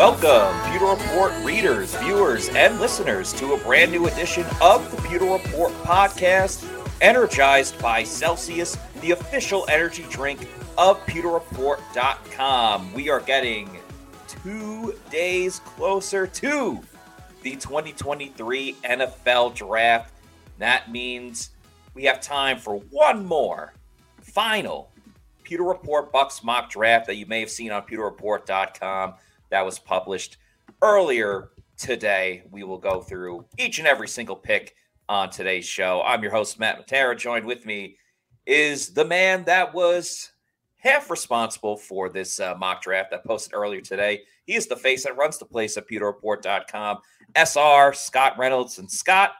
Welcome, Pewter Report readers, viewers, and listeners, to a brand new edition of the Pewter Report podcast, energized by Celsius, the official energy drink of PewterReport.com. We are getting two days closer to the 2023 NFL Draft. That means we have time for one more final Pewter Report Bucs mock draft that you may have seen on PewterReport.com that was published earlier today. We will go through each and every single pick on today's show. I'm your host, Matt Matera. Joined with me is the man that was half responsible for this uh, mock draft that posted earlier today. He is the face that runs the place at PewterReport.com. SR Scott Reynolds and Scott.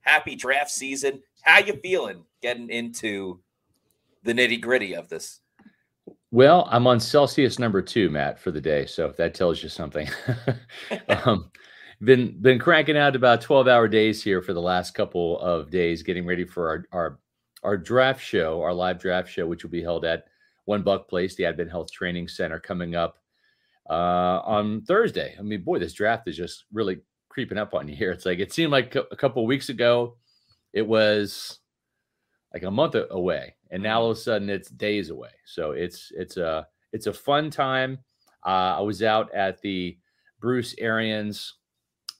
Happy draft season. How you feeling getting into the nitty gritty of this? Well, I'm on Celsius number two, Matt, for the day, so if that tells you something. um, been been cranking out about 12 hour days here for the last couple of days, getting ready for our our our draft show, our live draft show, which will be held at One Buc Place, the Advent Health Training Center, coming up uh, on Thursday. I mean, boy, this draft is just really creeping up on you here. It's like it seemed like a couple weeks ago, it was like a month away, and now all of a sudden it's days away. So it's it's a it's a fun time. Uh, I was out at the Bruce Arians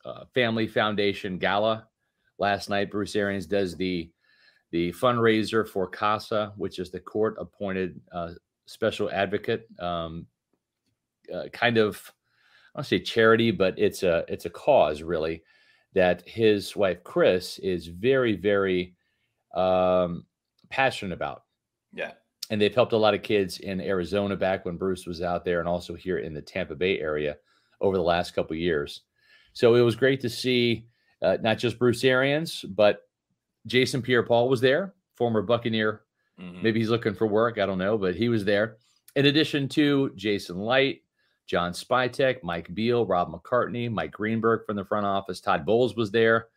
uh, Family Foundation Gala last night. Bruce Arians does the the fundraiser for CASA, which is the court appointed uh, special advocate, um, uh, kind of I don't say charity, but it's a it's a cause really that his wife Chris is very very um, passionate about. Yeah. And they've helped a lot of kids in Arizona back when Bruce was out there, and also here in the Tampa Bay area over the last couple years. So it was great to see uh, not just Bruce Arians, but Jason Pierre-Paul was there, former Buccaneer. Mm-hmm. Maybe he's looking for work. I don't know, but he was there. In addition to Jason Licht, John Spytek, Mike Biehl, Rob McCartney, Mike Greenberg from the front office, Todd Bowles was there.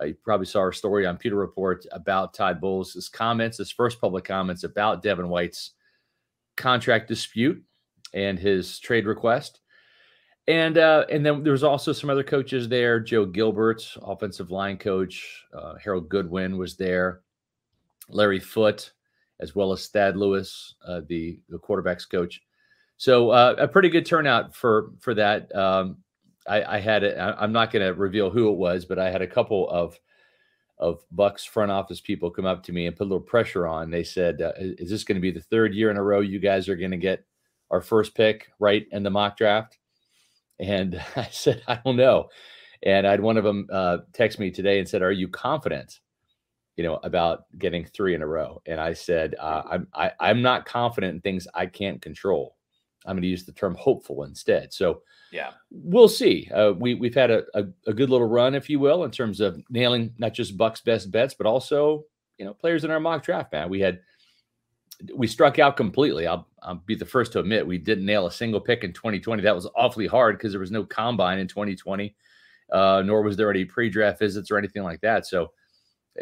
Uh, you probably saw our story on Pewter Report about Todd Bowles' comments, his first public comments about Devin White's contract dispute and his trade request. And uh, and then there was also some other coaches there. Joe Gilbert, offensive line coach. Uh, Harold Goodwin was there. Larry Foote, as well as Thad Lewis, uh, the the quarterbacks coach. So uh, a pretty good turnout for for that. Um, I, I had it. I'm not going to reveal who it was, but I had a couple of of Bucs front office people come up to me and put a little pressure on. They said, uh, "Is this going to be the third year in a row you guys are going to get our first pick right in the mock draft?" And I said, "I don't know." And I had one of them uh, text me today and said, "Are you confident?" You know about getting three in a row, and I said, uh, "I'm I, am i am not confident in things I can't control. I'm going to use the term hopeful instead." So yeah, we'll see. Uh, we we've had a, a, a good little run, if you will, in terms of nailing not just Bucs best bets, but also you know players in our mock draft. Man, we had we struck out completely. I'll I'll be the first to admit we didn't nail a single pick in 2020. That was awfully hard because there was no combine in 2020, uh, nor was there any pre-draft visits or anything like that. So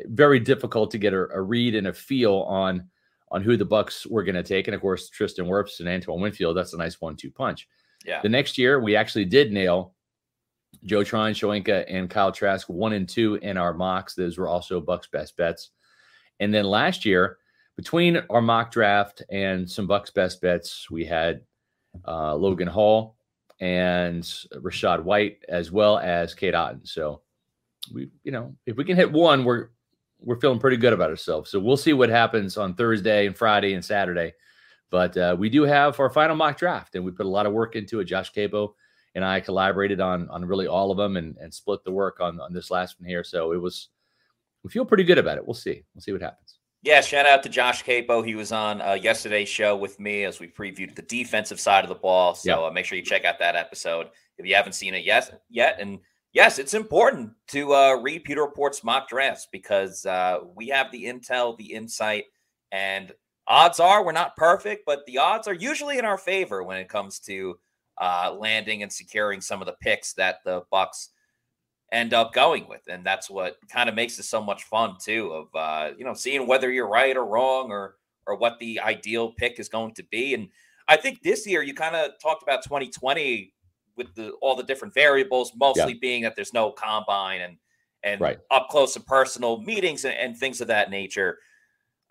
very difficult to get a, a read and a feel on on who the Bucs were going to take. And of course, Tristan Wirfs and Antoine Winfield. That's a nice one-two punch. Yeah. The next year, we actually did nail Joe Tryon, Shoyinka, and Kyle Trask one and two in our mocks. Those were also Bucs best bets. And then last year, between our mock draft and some Bucs best bets, we had uh, Logan Hall and Rachaad White, as well as Cade Otton. So we, you know, if we can hit one, we're we're feeling pretty good about ourselves. So we'll see what happens on Thursday and Friday and Saturday. But uh, we do have our final mock draft, and we put a lot of work into it. Josh Capo and I collaborated on on really all of them and, and split the work on, on this last one here. So it was we feel pretty good about it. We'll see. We'll see what happens. Yeah, shout out to Josh Capo. He was on uh, yesterday's show with me as we previewed the defensive side of the ball. So uh, make sure you check out that episode if you haven't seen it yet. Yet, and yes, it's important to uh, read Pewter Report's mock drafts because uh, we have the intel, the insight, and odds are we're not perfect, but the odds are usually in our favor when it comes to uh, landing and securing some of the picks that the Bucs end up going with, and that's what kind of makes it so much fun too. Of uh, you know seeing whether you're right or wrong, or or what the ideal pick is going to be. And I think this year you kind of talked about 2020 with the all the different variables, mostly yeah. being that there's no combine and and right. up close and personal meetings and, and things of that nature.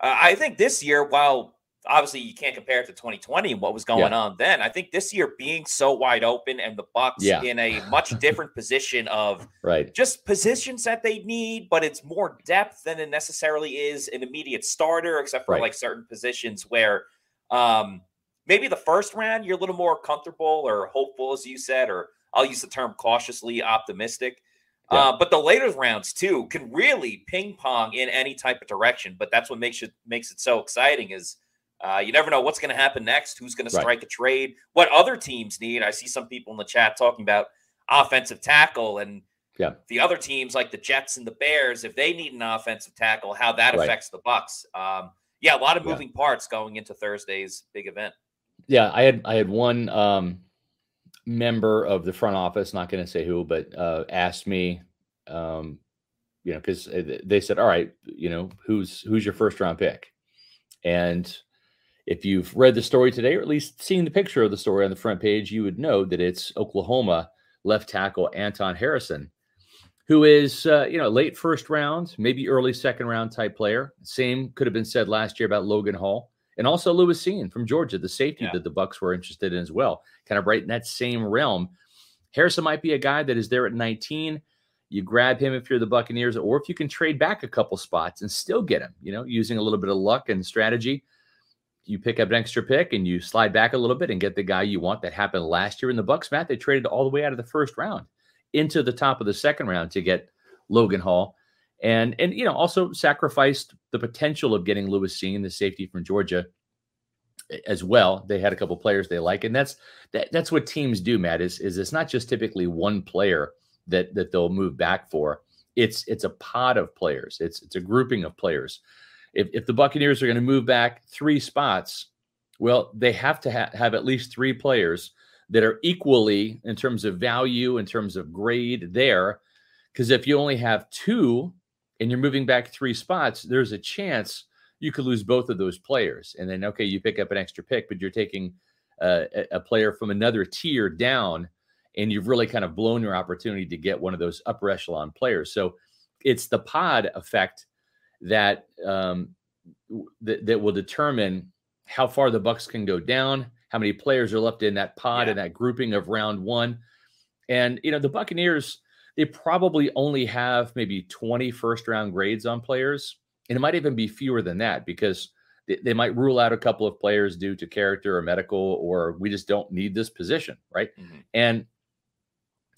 Uh, I think this year, while obviously you can't compare it to 2020 and what was going yeah. on then. I think this year being so wide open and the Bucs yeah. in a much different position of right just positions that they need, but it's more depth than it necessarily is an immediate starter, except for right. like certain positions where um maybe the first round you're a little more comfortable or hopeful, as you said, or I'll use the term cautiously optimistic. Yeah. Uh, but the later rounds too can really ping pong in any type of direction. But that's what makes it makes it so exciting is uh, you never know what's going to happen next, who's going to strike a trade, what other teams need. I see some people in the chat talking about offensive tackle and yeah. the other teams like the Jets and the Bears, if they need an offensive tackle, how that right. affects the Bucs. Um, yeah, a lot of moving yeah. parts going into Thursday's big event. Yeah, I had I had one um, member of the front office, not going to say who, but uh, asked me, um, you know, because uh, they said, "All right, you know, who's who's your first round pick?" And if you've read the story today, or at least seen the picture of the story on the front page, you would know that it's Oklahoma left tackle Anton Harrison, who is, uh, you know, late first round, maybe early second round type player. Same could have been said last year about Logan Hall and also Lewis Cine from Georgia, the safety yeah. that the Bucs were interested in as well, kind of right in that same realm. Harrison might be a guy that is there at 19. You grab him if you're the Buccaneers, or if you can trade back a couple spots and still get him, you know, using a little bit of luck and strategy you pick up an extra pick and you slide back a little bit and get the guy you want. That happened last year in the Bucks. Matt, they traded all the way out of the first round into the top of the second round to get Logan Hall, and and you know also sacrificed the potential of getting Lewis Cine, the safety from Georgia, as well. They had a couple players they like, and that's that, that's what teams do. Matt is is it's not just typically one player that that they'll move back for. It's it's a pod of players. It's it's a grouping of players if, if the Buccaneers are going to move back three spots, well, they have to ha- have at least three players that are equally in terms of value, in terms of grade there. Because if you only have two and you're moving back three spots, there's a chance you could lose both of those players. And then, okay, you pick up an extra pick, but you're taking uh, a player from another tier down, and you've really kind of blown your opportunity to get one of those upper echelon players. So it's the pod effect that um, th- that will determine how far the Bucs can go down, how many players are left in that pod yeah. and that grouping of round one. And you know, the Buccaneers, they probably only have maybe 20 first round grades on players. And it might even be fewer than that because they, they might rule out a couple of players due to character or medical, or we just don't need this position, right? Mm-hmm. And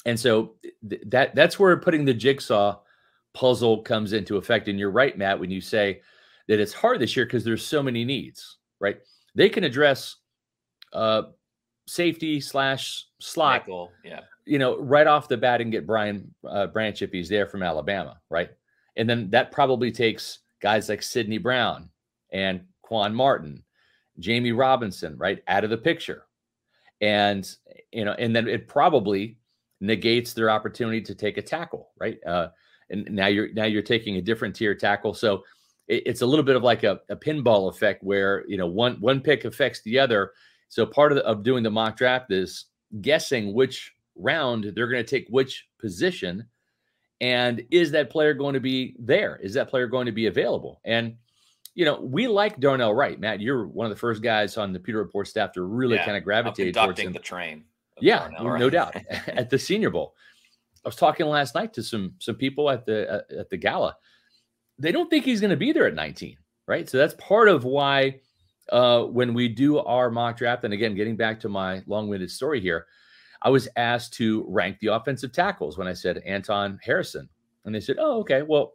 and so th- that that's where putting the jigsaw puzzle comes into effect. And you're right, Matt, when you say that it's hard this year because there's so many needs, right? They can address uh, safety slash slot, yeah, you know, right off the bat and get Brian uh, Branch if he's there from Alabama, right? And then that probably takes guys like Sydney Brown and Quan Martin, Jammie Robinson, right, out of the picture. And you know, and then it probably negates their opportunity to take a tackle, right? Uh, and now you're now you're taking a different tier tackle. So it, it's a little bit of like a, a, pinball effect where you know one one pick affects the other. So part of, the, of doing the mock draft is guessing which round they're going to take which position, and is that player going to be there? Is that player going to be available? And you know, we like Darnell Wright. Matt, you're one of the first guys on the Pewter Report staff to really yeah, kind of gravitate towards him. the train. Yeah, Darnell, no doubt. at the Senior Bowl. I was talking last night to some some people at the at, at the gala. They don't think he's going to be there at 19, right? So that's part of why uh, when we do our mock draft, and again, getting back to my long-winded story here, I was asked to rank the offensive tackles when I said Anton Harrison, and they said, "Oh, okay. Well,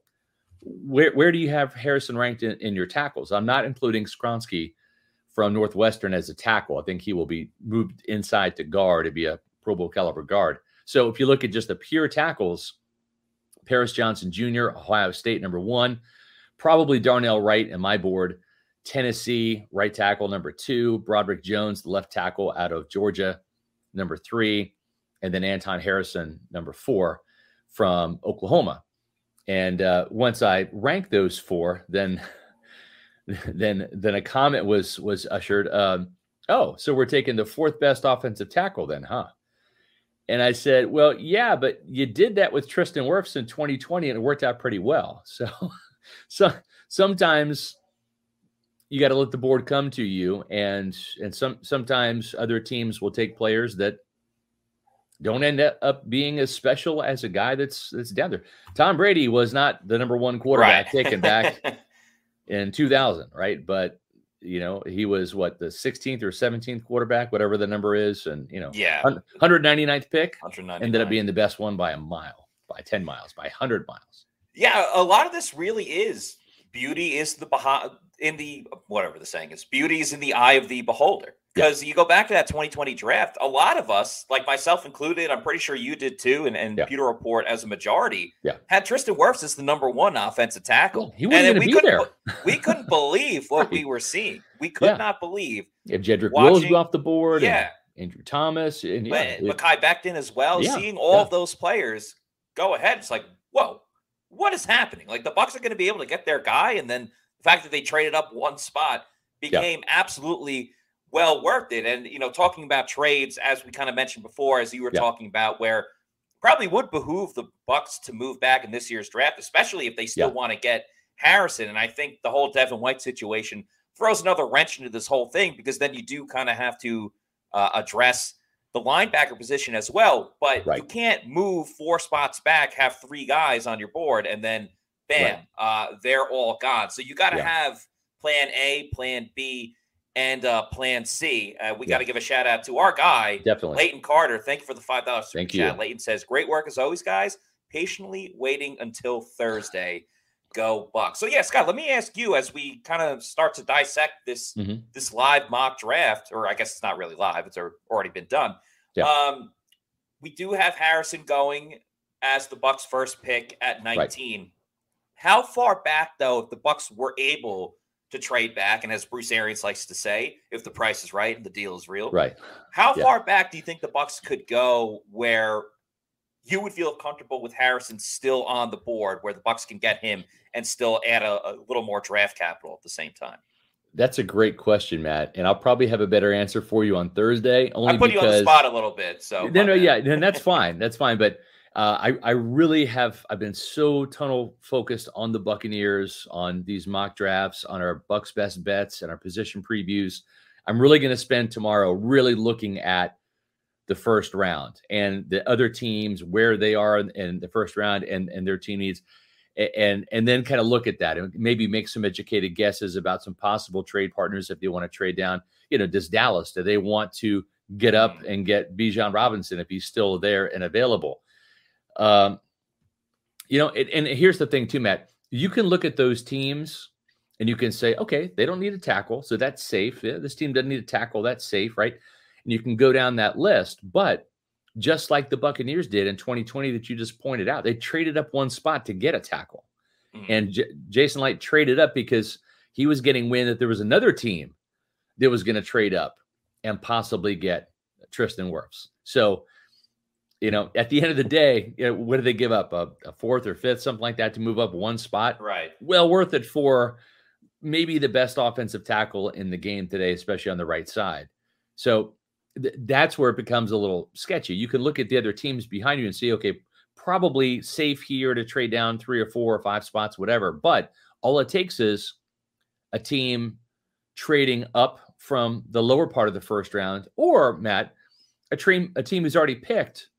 where where do you have Harrison ranked in, in your tackles? I'm not including Skoronski from Northwestern as a tackle. I think he will be moved inside to guard to be a Pro Bowl caliber guard." So if you look at just the pure tackles, Paris Johnson Jr., Ohio State, number one, probably Darnell Wright in my board. Tennessee, right tackle, number two. Broderick Jones, left tackle out of Georgia, number three. And then Anton Harrison, number four from Oklahoma. And uh, once I ranked those four, then then then a comment was was ushered. Um, oh, so we're taking the fourth best offensive tackle then, huh? And I said, Well, yeah, but you did that with Tristan Wirfs in 2020 and it worked out pretty well. So, so sometimes you got to let the board come to you and and some sometimes other teams will take players that don't end up being as special as a guy that's that's down there. Tom Brady was not the number one quarterback right. taken back in 2000, right? But you know, he was what the 16th or 17th quarterback, whatever the number is, and you know, yeah, 199th pick ended up being the best one by a mile, by 10 miles, by 100 miles. Yeah, a lot of this really is beauty is the behind in the whatever the saying is, beauty is in the eye of the beholder. Because yeah. you go back to that 2020 draft, a lot of us, like myself included, I'm pretty sure you did too, and, and yeah. Pewter Report as a majority, yeah. had Tristan Wirfs as the number one offensive tackle. He wasn't we be there. we couldn't believe what right. we were seeing. We could not believe if Jedrick Wills go off the board. Yeah. Andrew Thomas and yeah, Mekhi Becton as well. Seeing all of those players go ahead, it's like, whoa, what is happening? Like the Bucs are going to be able to get their guy, and then the fact that they traded up one spot became absolutely well worth it. And you know, talking about trades, as we kind of mentioned before, as you were talking about, where probably would behoove the Bucs to move back in this year's draft, especially if they still want to get Harrison. And I think the whole Devin White situation throws another wrench into this whole thing because then you do kind of have to uh, address the linebacker position as well. But right. you can't move four spots back, have three guys on your board, and then bam, right. uh, they're all gone. So you got to yeah. have plan A, plan B, and uh, plan C. Uh, we yeah. got to give a shout out to our guy, definitely Leighton Carter. Thank you for the five dollars. Thank you. Chat. Leighton says, "Great work as always, guys. Patiently waiting until Thursday. Go Bucs." So yeah, Scott, let me ask you as we kind of start to dissect this mm-hmm. this live mock draft, or I guess it's not really live; it's already been done. Yeah. Um, we do have Harrison going as the Bucs' first pick at 19. Right. How far back though, if the Bucs were able to trade back, and as Bruce Arians likes to say, if the price is right and the deal is real, right? How yeah. far back do you think the Bucs could go where you would feel comfortable with Harrison still on the board, where the Bucs can get him and still add a, a little more draft capital at the same time? That's a great question, Matt, and I'll probably have a better answer for you on Thursday. Only I put because, you on the spot a little bit, so no, no, yeah, then that's fine, that's fine. But uh, I, I really have, I've been so tunnel focused on the Buccaneers, on these mock drafts, on our Bucs best bets, and our position previews. I'm really going to spend tomorrow really looking at the first round and the other teams where they are in, in the first round and and their team needs and and then kind of look at that and maybe make some educated guesses about some possible trade partners if they want to trade down. You know, does Dallas do they want to get up mm. and get Bijan Robinson if he's still there and available? Um, you know, it, and here's the thing too, Matt. You can look at those teams and you can say, okay, they don't need a tackle, so that's safe. Yeah, this team doesn't need a tackle, that's safe, right? And you can go down that list, but just like the Buccaneers did in 2020 that you just pointed out. They traded up one spot to get a tackle. Mm-hmm. And J- Jason Licht traded up because he was getting wind that there was another team that was going to trade up and possibly get Tristan Wirfs. So, you know, at the end of the day, you know, what did they give up? A, a, fourth or fifth, something like that, to move up one spot? Right. Well worth it for maybe the best offensive tackle in the game today, especially on the right side. So th- that's where it becomes a little sketchy. You can look at the other teams behind you and see, okay, probably safe here to trade down three or four or five spots, whatever. But all it takes is a team trading up from the lower part of the first round, or Matt, a team a team who's already picked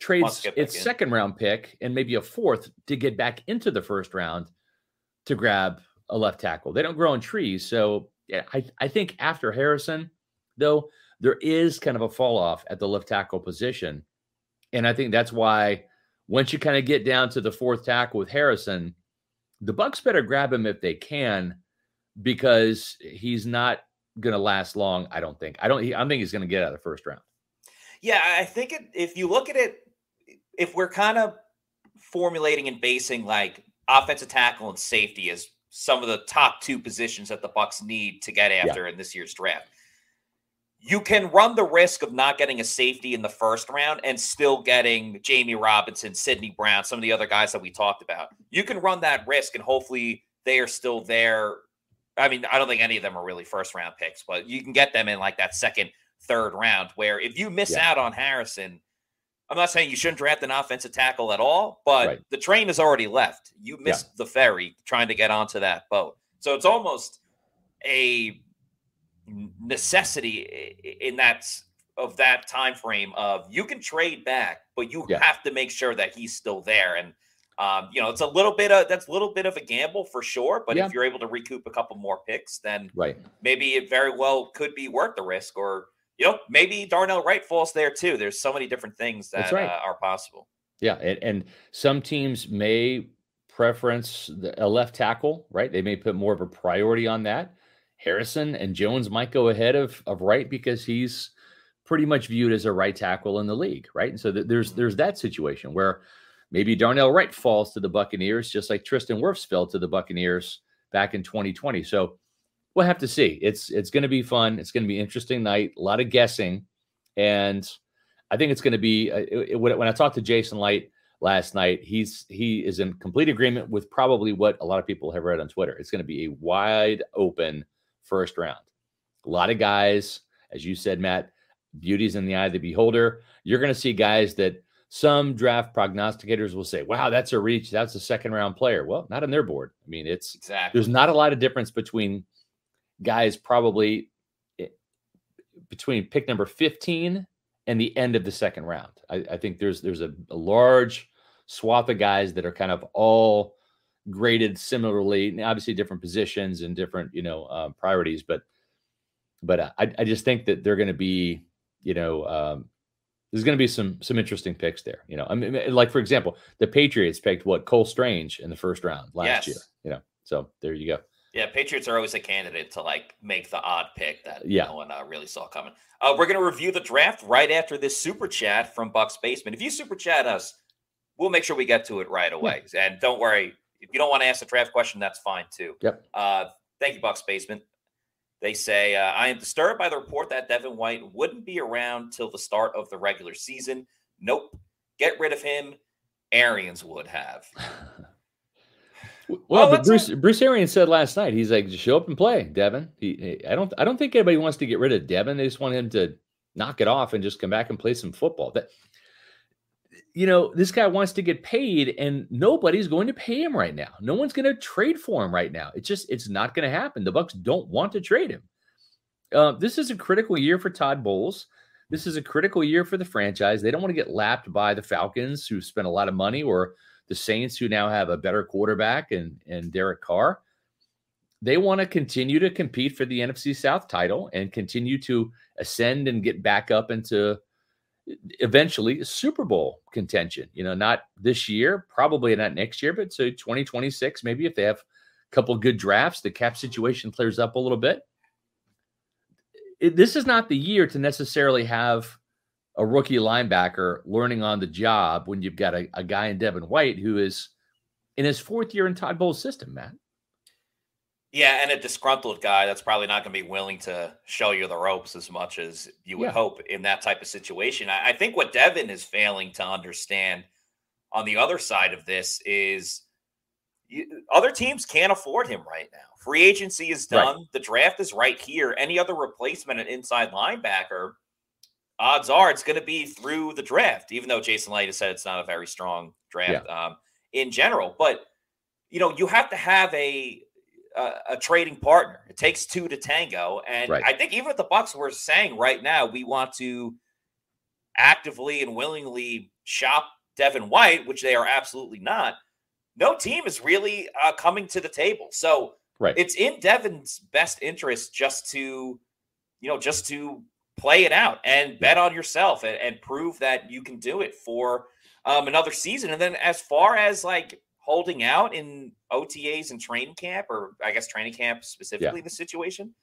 trades its in. second round pick and maybe a fourth to get back into the first round to grab a left tackle. They don't grow on trees, so yeah, I I think after Harrison, though, there is kind of a fall off at the left tackle position. And I think that's why once you kind of get down to the fourth tackle with Harrison, the Bucs better grab him if they can, because he's not going to last long. I don't think. I don't. I don't think he's going to get out of the first round. Yeah, I think it, if you look at it, if we're kind of formulating and basing like offensive tackle and safety as some of the top two positions that the Bucs need to get after yeah. in this year's draft you can run the risk of not getting a safety in the first round and still getting Jammie Robinson, Sydney Brown, some of the other guys that we talked about. You can run that risk and hopefully they are still there. I mean, I don't think any of them are really first round picks, but you can get them in like that second, third round. Where if you miss yeah. out on Harrison, I'm not saying you shouldn't draft an offensive tackle at all, but right. the train has already left. You missed yeah. the ferry trying to get onto that boat. So it's almost a necessity in that of that time frame of you can trade back, but you yeah. have to make sure that he's still there. And um, you know, it's a little bit of that's a little bit of a gamble for sure. But yeah. if you're able to recoup a couple more picks, then right, maybe it very well could be worth the risk. Or you know, maybe Darnell Wright falls there too. There's so many different things that right. uh, are possible. Yeah, and, and, some teams may preference a left tackle, right? They may put more of a priority on that. Harrison and Jones might go ahead of of Wright because he's pretty much viewed as a right tackle in the league, right? And so th- there's mm-hmm. there's that situation where maybe Darnell Wright falls to the Buccaneers, just like Tristan Wirfs fell to the Buccaneers back in 2020. So we'll have to see. It's it's going to be fun. It's going to be interesting night. A lot of guessing, and I think it's going to be. Uh, it, when I talked to Jason Licht last night, he's he is in complete agreement with probably what a lot of people have read on Twitter. It's going to be a wide open first round. A lot of guys, as you said, Matt. Beauty's in the eye of the beholder. You're going to see guys that some draft prognosticators will say, wow, that's a reach. That's a second round player. Well, not on their board. I mean, it's exactly there's not a lot of difference between guys probably eh, between pick number 15 and the end of the second round. I, I think there's there's a, a, large swath of guys that are kind of all graded similarly, obviously different positions and different you know um, priorities, but but I, I just think that they're going to be you know um, there's going to be some some interesting picks there. You know, I mean, like for example, the Patriots picked what Cole Strange in the first round last yes. year. You know, so there you go. Yeah, Patriots are always a candidate to like make the odd pick that yeah. no one uh, really saw coming. Uh, we're going to review the draft right after this super chat from Bucs Basement. If you super chat us, we'll make sure we get to it right away. Yeah. And don't worry, if you don't want to ask the draft question, that's fine too. Yep. Uh, thank you, Bucs Basement. They say, uh, I am disturbed by the report that Devin White wouldn't be around till the start of the regular season. Nope. Get rid of him. Arians would have. well, well but Bruce Bruce Arians said last night, he's like, show up and play, Devin. He, I don't I don't think anybody wants to get rid of Devin. They just want him to knock it off and just come back and play some football. That you know, this guy wants to get paid and nobody's going to pay him right now. No one's going to trade for him right now. It's just, it's not going to happen. The Bucs don't want to trade him. Uh, this is a critical year for Todd Bowles. This is a critical year for the franchise. They don't want to get lapped by the Falcons, who spent a lot of money, or the Saints, who now have a better quarterback and, and Derek Carr. They want to continue to compete for the NFC South title and continue to ascend and get back up into eventually Super Bowl contention. You know, not this year, probably not next year, but so 2026, maybe if they have a couple good drafts, the cap situation clears up a little bit. It, this is not the year to necessarily have a rookie linebacker learning on the job when you've got a, a guy in Devin White who is in his fourth year in Todd Bowles' system, Matt. Yeah, and a disgruntled guy that's probably not going to be willing to show you the ropes as much as you would yeah. hope in that type of situation. I, I, think what Devin is failing to understand on the other side of this is you, other teams can't afford him right now. Free agency is done. Right. The draft is right here. Any other replacement an inside linebacker, odds are it's going to be through the draft, even though Jason Licht has said it's not a very strong draft yeah. um, in general. But, you know, you have to have a a, a, trading partner. It takes two to tango, and right. I think even if the Bucs were saying right now we want to actively and willingly shop Devin White, which they are absolutely not, no team is really uh, coming to the table. So right. it's in Devin's best interest just to, you know, just to play it out and bet on yourself and, and prove that you can do it for um, another season. And then as far as like holding out in OTAs and training camp, or I guess training camp specifically yeah. the situation,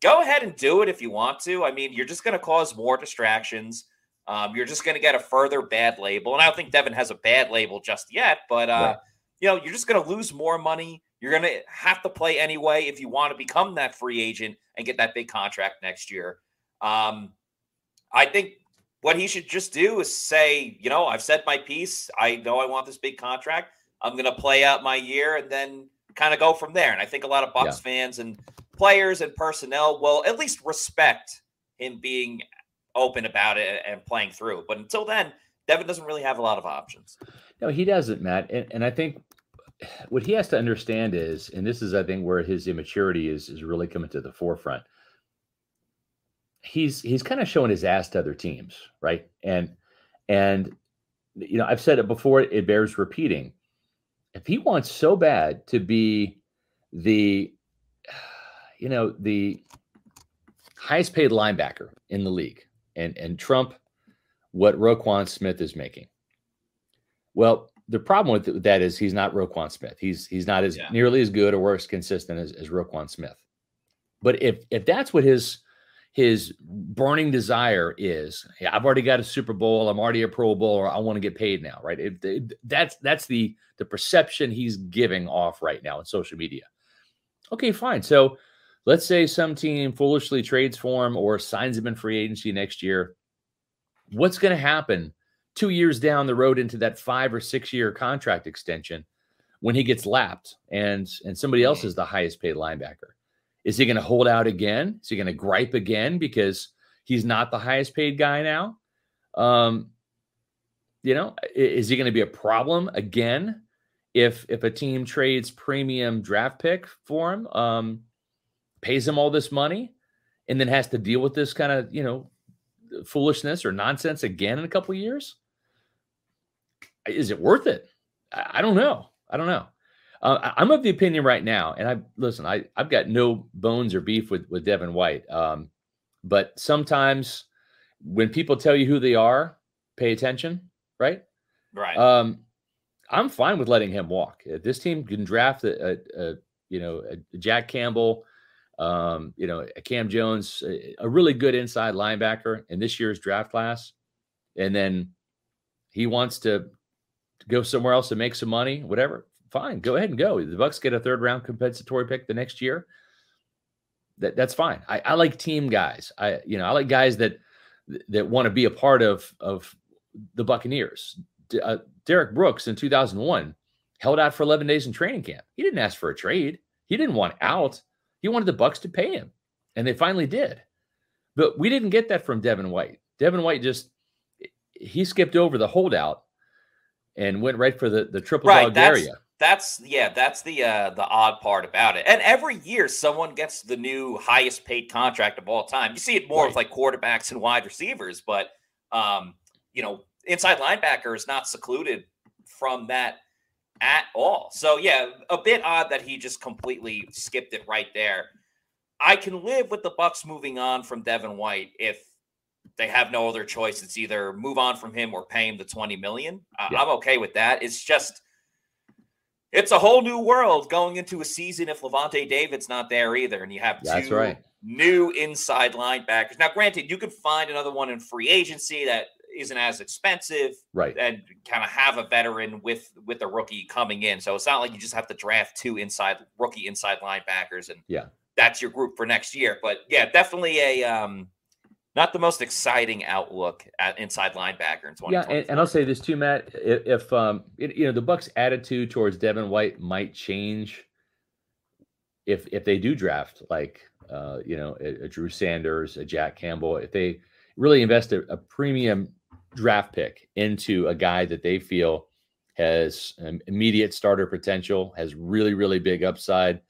go ahead and do it if you want to. I mean, you're just going to cause more distractions. Um, you're just going to get a further bad label. And I don't think Devin has a bad label just yet, but, uh, right. you know, you're just going to lose more money. You're going to have to play anyway if you want to become that free agent and get that big contract next year. Um, I think what he should just do is say, you know, I've said my piece. I know I want this big contract. I'm going to play out my year and then kind of go from there. And I think a lot of Bucs yeah. fans and players and personnel will at least respect him being open about it and playing through. But until then, Devin doesn't really have a lot of options. No, he doesn't, Matt. And, and I think what he has to understand is, and this is, I think, where his immaturity is is really coming to the forefront. He's he's kind of showing his ass to other teams, right? And and you know, I've said it before, it bears repeating. If he wants so bad to be the, you know, the highest paid linebacker in the league and, and Trump what Roquan Smith is making. Well, the problem with that is he's not Roquan Smith. He's he's not as yeah. nearly as good or as consistent as, as Roquan Smith. But if if that's what his his burning desire is hey, I've already got a Super Bowl, I'm already a Pro Bowl, I want to get paid now, right? It, it, that's that's the the perception he's giving off right now in social media. Okay, fine. So let's say some team foolishly trades for him or signs him in free agency next year. What's going to happen two years down the road into that five or six year contract extension when he gets lapped and and somebody else is the highest paid linebacker? Is he going to hold out again? Is he going to gripe again because he's not the highest paid guy now? Um, you know, is he going to be a problem again if if a team trades premium draft pick for him, um, pays him all this money, and then has to deal with this kind of you know foolishness or nonsense again in a couple years? Is it worth it? I, I don't know. I don't know. Uh, I'm of the opinion right now, and I listen. I I've got no bones or beef with with Devin White, um, but sometimes when people tell you who they are, pay attention, right? Right. Um, I'm fine with letting him walk. If this team can draft a, a, a you know a Jack Campbell, um, you know a Cam Jones, a, a really good inside linebacker in this year's draft class, and then he wants to go somewhere else to make some money, whatever fine, go ahead and go. The Bucs get a third round compensatory pick the next year. That that's fine. I, I like team guys. I you know I like guys that that want to be a part of of the Buccaneers. Uh, Derrick Brooks in 2001 held out for 11 days in training camp. He didn't ask for a trade. He didn't want out. He wanted the Bucs to pay him, and they finally did. But we didn't get that from Devin White. Devin White just he skipped over the holdout and went right for the the triple right, dog area that's yeah, that's the uh the odd part about it. And every year someone gets the new highest paid contract of all time. You see it more right. with like quarterbacks and wide receivers, but um, you know, inside linebacker is not secluded from that at all. So yeah, a bit odd that he just completely skipped it right there. I can live with the Bucs moving on from Devin White if they have no other choice. It's either move on from him or pay him the 20 million. Yeah. I'm okay with that. It's just it's a whole new world going into a season if Lavonte David's not there either, and you have two right. new inside linebackers. Now, granted, you could find another one in free agency that isn't as expensive, right? And kind of have a veteran with with a rookie coming in. So it's not like you just have to draft two inside rookie inside linebackers, and yeah, that's your group for next year. But yeah, definitely a um, not the most exciting outlook at inside linebacker in 2020. Yeah, and, and, I'll say this too, Matt. If, if um, it, you know, the Bucs' attitude towards Devin White might change if if they do draft like uh, you know a, a, Drew Sanders, a Jack Campbell, if they really invest a, a premium draft pick into a guy that they feel has immediate starter potential, has really really big upside,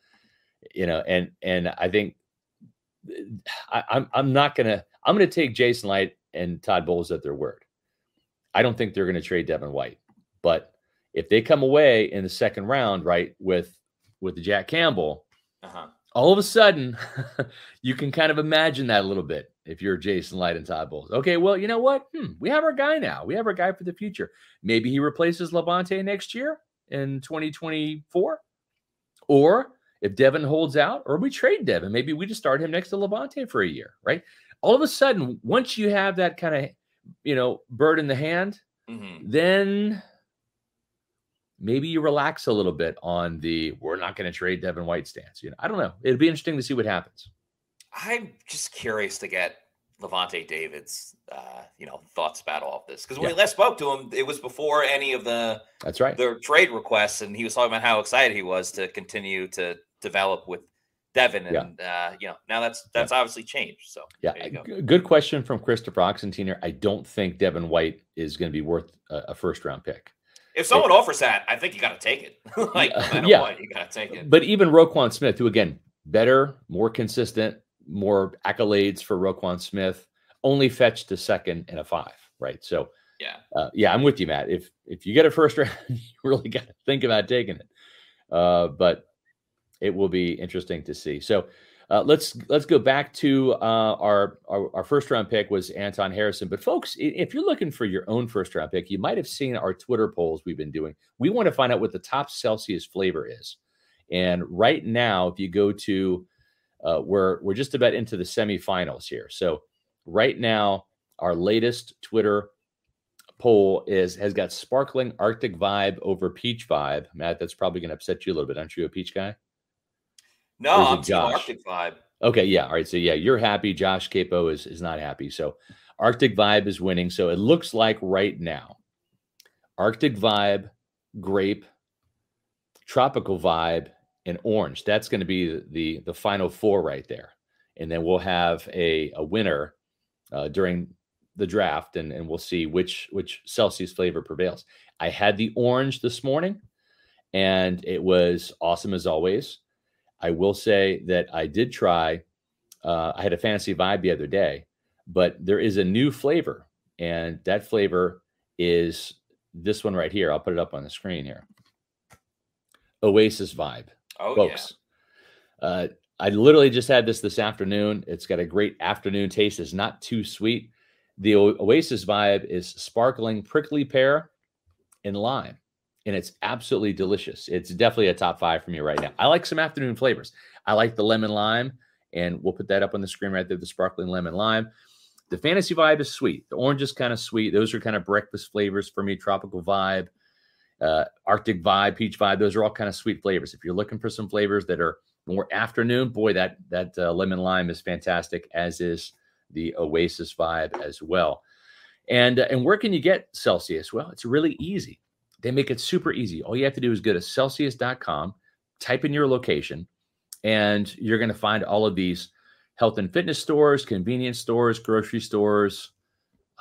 you know, and and I think I, I'm I'm not gonna I'm going to take Jason Licht and Todd Bowles at their word. I don't think they're going to trade Devin White, but if they come away in the second round, right, with with the Jack Campbell, uh-huh. all of a sudden, you can kind of imagine that a little bit if you're Jason Licht and Todd Bowles. Okay, well, you know what? Hmm, we have our guy now. We have our guy for the future. Maybe he replaces Lavonte next year in 2024, or if Devin holds out, or we trade Devin, maybe we just start him next to Lavonte for a year, right? All of a sudden, once you have that kind of, you know, bird in the hand, mm-hmm. then maybe you relax a little bit on the we're not going to trade Devin White stance. You know, I don't know. It'd be interesting to see what happens. I'm just curious to get Lavonte David's, uh, you know, thoughts about all of this because when yeah. we last spoke to him, it was before any of the that's right the trade requests, and he was talking about how excited he was to continue to develop with Devin, and yeah. uh, you know now that's that's yeah. obviously changed. So yeah, go. good question from Christopher Oxentiner. I don't think Devin White is going to be worth a, a first round pick. If someone it, offers that, I think you got to take it. like no yeah, what, you got to take it. But even Roquan Smith, who again better, more consistent, more accolades for Roquan Smith, only fetched a second and a five, right? So yeah, uh, yeah, I'm with you, Matt. If if you get a first round, you really got to think about taking it. Uh, but it will be interesting to see. So uh, let's let's go back to uh, our, our, our first round pick was Anton Harrison. But folks, if you're looking for your own first round pick, you might have seen our Twitter polls we've been doing. We want to find out what the top Celsius flavor is, and right now, if you go to uh, we're we're just about into the semifinals here. So right now, our latest Twitter poll is has got sparkling Arctic vibe over peach vibe. Matt, that's probably going to upset you a little bit. Aren't you a peach guy? No, I'm Team Arctic vibe. Okay, yeah. All right. So yeah, you're happy. Josh Capo is is not happy. So Arctic Vibe is winning. So it looks like right now, Arctic Vibe, Grape, Tropical Vibe, and Orange. That's going to be the, the, the final four right there, and then we'll have a a winner uh, during the draft, and and we'll see which which Celsius flavor prevails. I had the orange this morning, and it was awesome as always. I will say that I did try. Uh, I had a fantasy vibe the other day, but there is a new flavor, and that flavor is this one right here. I'll put it up on the screen here. Oasis vibe, oh, folks. Yeah. Uh, I literally just had this this afternoon. It's got a great afternoon taste. It's not too sweet. The o- Oasis vibe is sparkling prickly pear and lime and it's absolutely delicious. It's definitely a top five for me right now. I like some afternoon flavors. I like the lemon lime, and we'll put that up on the screen right there the sparkling lemon lime. The fantasy vibe is sweet. The orange is kind of sweet. Those are kind of breakfast flavors for me. Tropical vibe, uh, Arctic vibe, peach vibe. Those are all kind of sweet flavors. If you're looking for some flavors that are more afternoon, boy, that that uh, lemon lime is fantastic. As is the Oasis vibe as well. And uh, and where can you get Celsius? Well, it's really easy. They make it super easy. All you have to do is go to Celsius.com, type in your location, and you're going to find all of these health and fitness stores, convenience stores, grocery stores.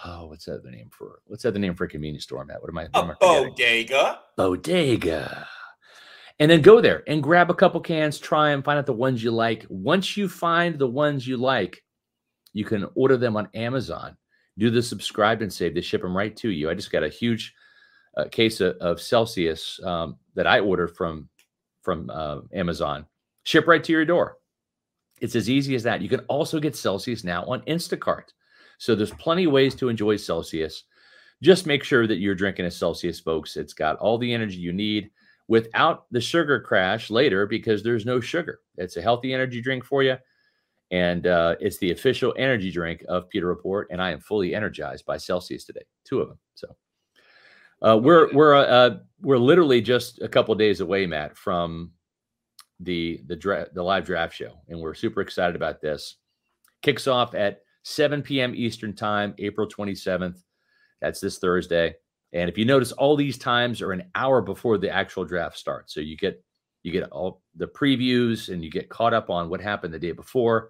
Oh, what's that the name for? What's that the name for a convenience store, Matt? What am I? What am I bodega. Bodega. And then go there and grab a couple cans, try them, find out the ones you like. Once you find the ones you like, you can order them on Amazon. Do the subscribe and save. They ship them right to you. I just got a huge a case of, of Celsius um, that I ordered from from uh, Amazon, ship right to your door. It's as easy as that. You can also get Celsius now on Instacart. So there's plenty of ways to enjoy Celsius. Just make sure that you're drinking a Celsius, folks. It's got all the energy you need without the sugar crash later because there's no sugar. It's a healthy energy drink for you. And uh, it's the official energy drink of Pewter Report. And I am fully energized by Celsius today, two of them. So uh, we're we're uh, uh, we're literally just a couple days away, Matt, from the the dra- the live draft show, and we're super excited about this. Kicks off at 7 p.m. Eastern Time, April 27th. That's this Thursday. And if you notice, all these times are an hour before the actual draft starts, so you get you get all the previews and you get caught up on what happened the day before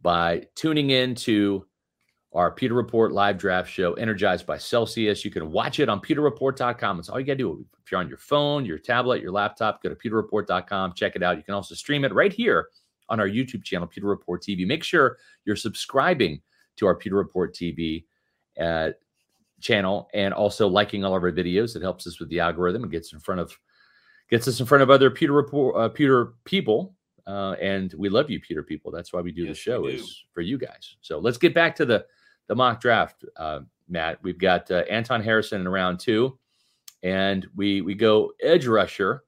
by tuning in to our Pewter Report live draft show, energized by Celsius. You can watch it on pewterreport.com. It's all you got to do. If you're on your phone, your tablet, your laptop, go to pewterreport.com, check it out. You can also stream it right here on our YouTube channel, Pewter Report TV. Make sure you're subscribing to our Pewter Report TV uh, channel and also liking all of our videos. It helps us with the algorithm and gets in front of gets us in front of other Pewter Report uh, Pewter people. Uh, and we love you, Pewter people. That's why we do yes, the show do. is for you guys. So let's get back to the the mock draft, uh, Matt. We've got uh, Anton Harrison in round two, and we we go edge rusher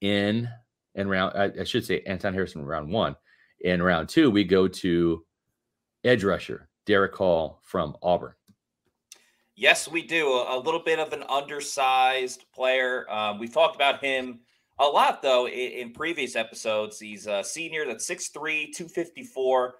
in in round. I, I should say Anton Harrison in round one. In round two, we go to edge rusher Derick Hall from Auburn. Yes, we do. A, a little bit of an undersized player. Um, we've talked about him a lot, though, in, in previous episodes. He's a senior that's 6'3, 254.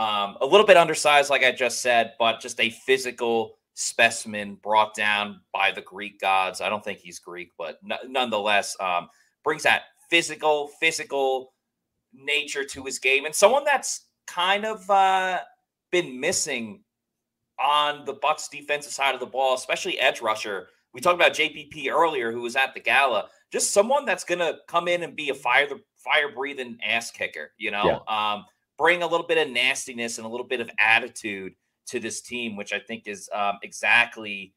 Um, a little bit undersized, like I just said, but just a physical specimen brought down by the Greek gods. I don't think he's Greek, but n- nonetheless, um, brings that physical, physical nature to his game and someone that's kind of uh, been missing on the Bucs defensive side of the ball, especially edge rusher. We talked about JPP earlier, who was at the gala. Just someone that's going to come in and be a fire fire breathing ass kicker. You know, yeah. um, bring a little bit of nastiness and a little bit of attitude to this team, which I think is um, exactly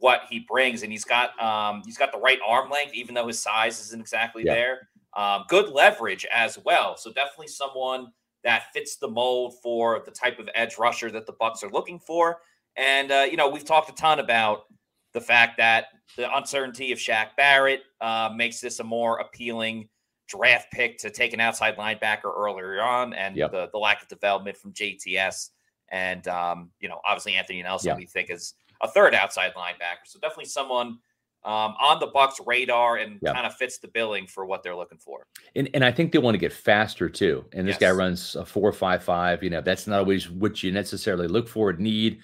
what he brings. And he's got um, he's got the right arm length, even though his size isn't exactly yeah. there. Um, good leverage as well. So definitely someone that fits the mold for the type of edge rusher that the Bucs are looking for. And uh, you know, we've talked a ton about the fact that the uncertainty of Shaq Barrett uh, makes this a more appealing draft pick to take an outside linebacker earlier on, and yep. the, the lack of development from JTS. And um, you know, obviously Anthony Nelson, yep. we think is a third outside linebacker. So definitely someone um, on the Bucs radar and yep. kind of fits the billing for what they're looking for. And and I think they want to get faster too. And this yes. guy runs a four five five. You know, that's not always what you necessarily look for, need.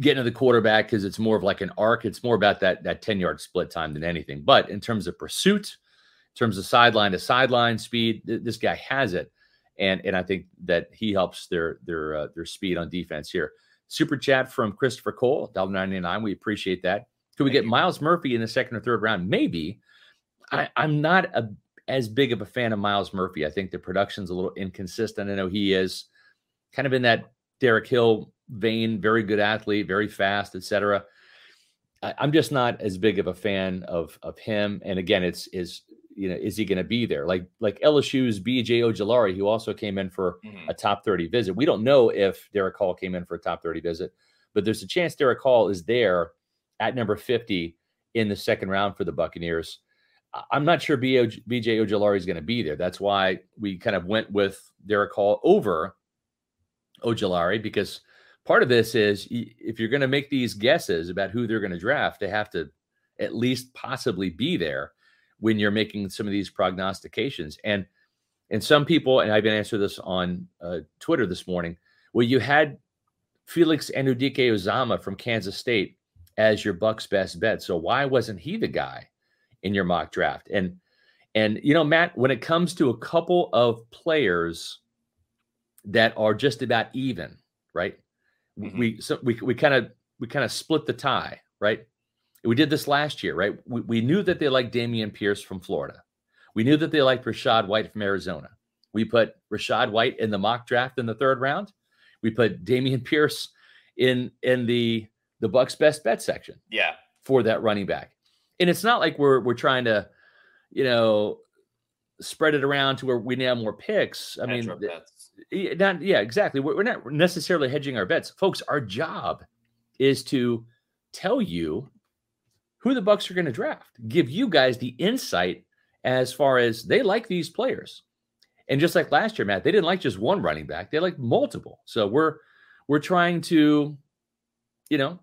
Getting to the quarterback because it's more of like an arc. It's more about that that ten yard split time than anything. But in terms of pursuit, in terms of sideline to sideline speed, th- this guy has it, and and I think that he helps their their uh, their speed on defense here. Super chat from Christopher Cole, $1.99. We appreciate that. Could we get Myles Murphy in the second or third round? Maybe. I, am not a, as big of a fan of Myles Murphy. I think the production's a little inconsistent. I know he is kind of in that Derick Hall vein, very good athlete, very fast, etc. I'm just not as big of a fan of of him. And again, it's is you know is he going to be there? Like like LSU's B.J. Ojulari, who also came in for mm-hmm. a top 30 visit. We don't know if Derick Hall came in for a top 30 visit, but there's a chance Derick Hall is there at number 50 in the second round for the Buccaneers. I'm not sure BJ Ojulari is going to be there. That's why we kind of went with Derick Hall over Ojulari because part of this is if you're going to make these guesses about who they're going to draft, they have to at least possibly be there when you're making some of these prognostications. And and some people, and I've been answering this on uh, Twitter this morning, well, you had Felix Anudike-Uzomah from Kansas State as your Bucs best bet. So why wasn't he the guy in your mock draft? And and you know, Matt, when it comes to a couple of players that are just about even, right? Mm-hmm. We so we we kind of we kind of split the tie, right? We did this last year, right? We, we knew that they liked Dameon Pierce from Florida. We knew that they liked Rachaad White from Arizona. We put Rachaad White in the mock draft in the third round. We put Dameon Pierce in in the the Bucs best bet section. Yeah. For that running back. And it's not like we're we're trying to, you know, spread it around to where we now have more picks. I mean, not yeah, exactly. We're, we're not necessarily hedging our bets, folks. Our job is to tell you who the Bucs are going to draft, give you guys the insight as far as they like these players. And just like last year, Matt, they didn't like just one running back; they like multiple. So we're we're trying to, you know,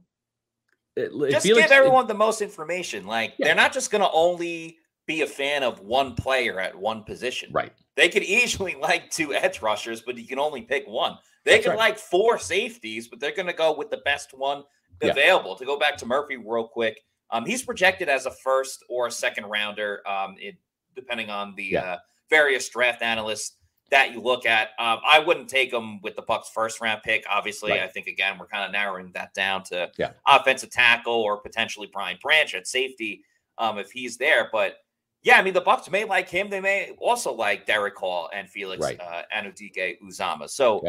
it, just give like, everyone it, the most information. Like yeah. they're not just going to only be a fan of one player at one position. Right. They could easily like two edge rushers, but you can only pick one. They That's could right. like four safeties, but they're going to go with the best one available. To go back to Murphy real quick, um, he's projected as a first or a second rounder, um, it, depending on the yeah. uh, various draft analysts that you look at. Um, I wouldn't take him with the Bucs first round pick. Obviously, right. I think again we're kind of narrowing that down to yeah. offensive tackle or potentially Brian Branch at safety um, if he's there. But yeah, I mean the Bucs may like him. They may also like Derick Hall and Felix right. uh, Anudike-Uzomah. So.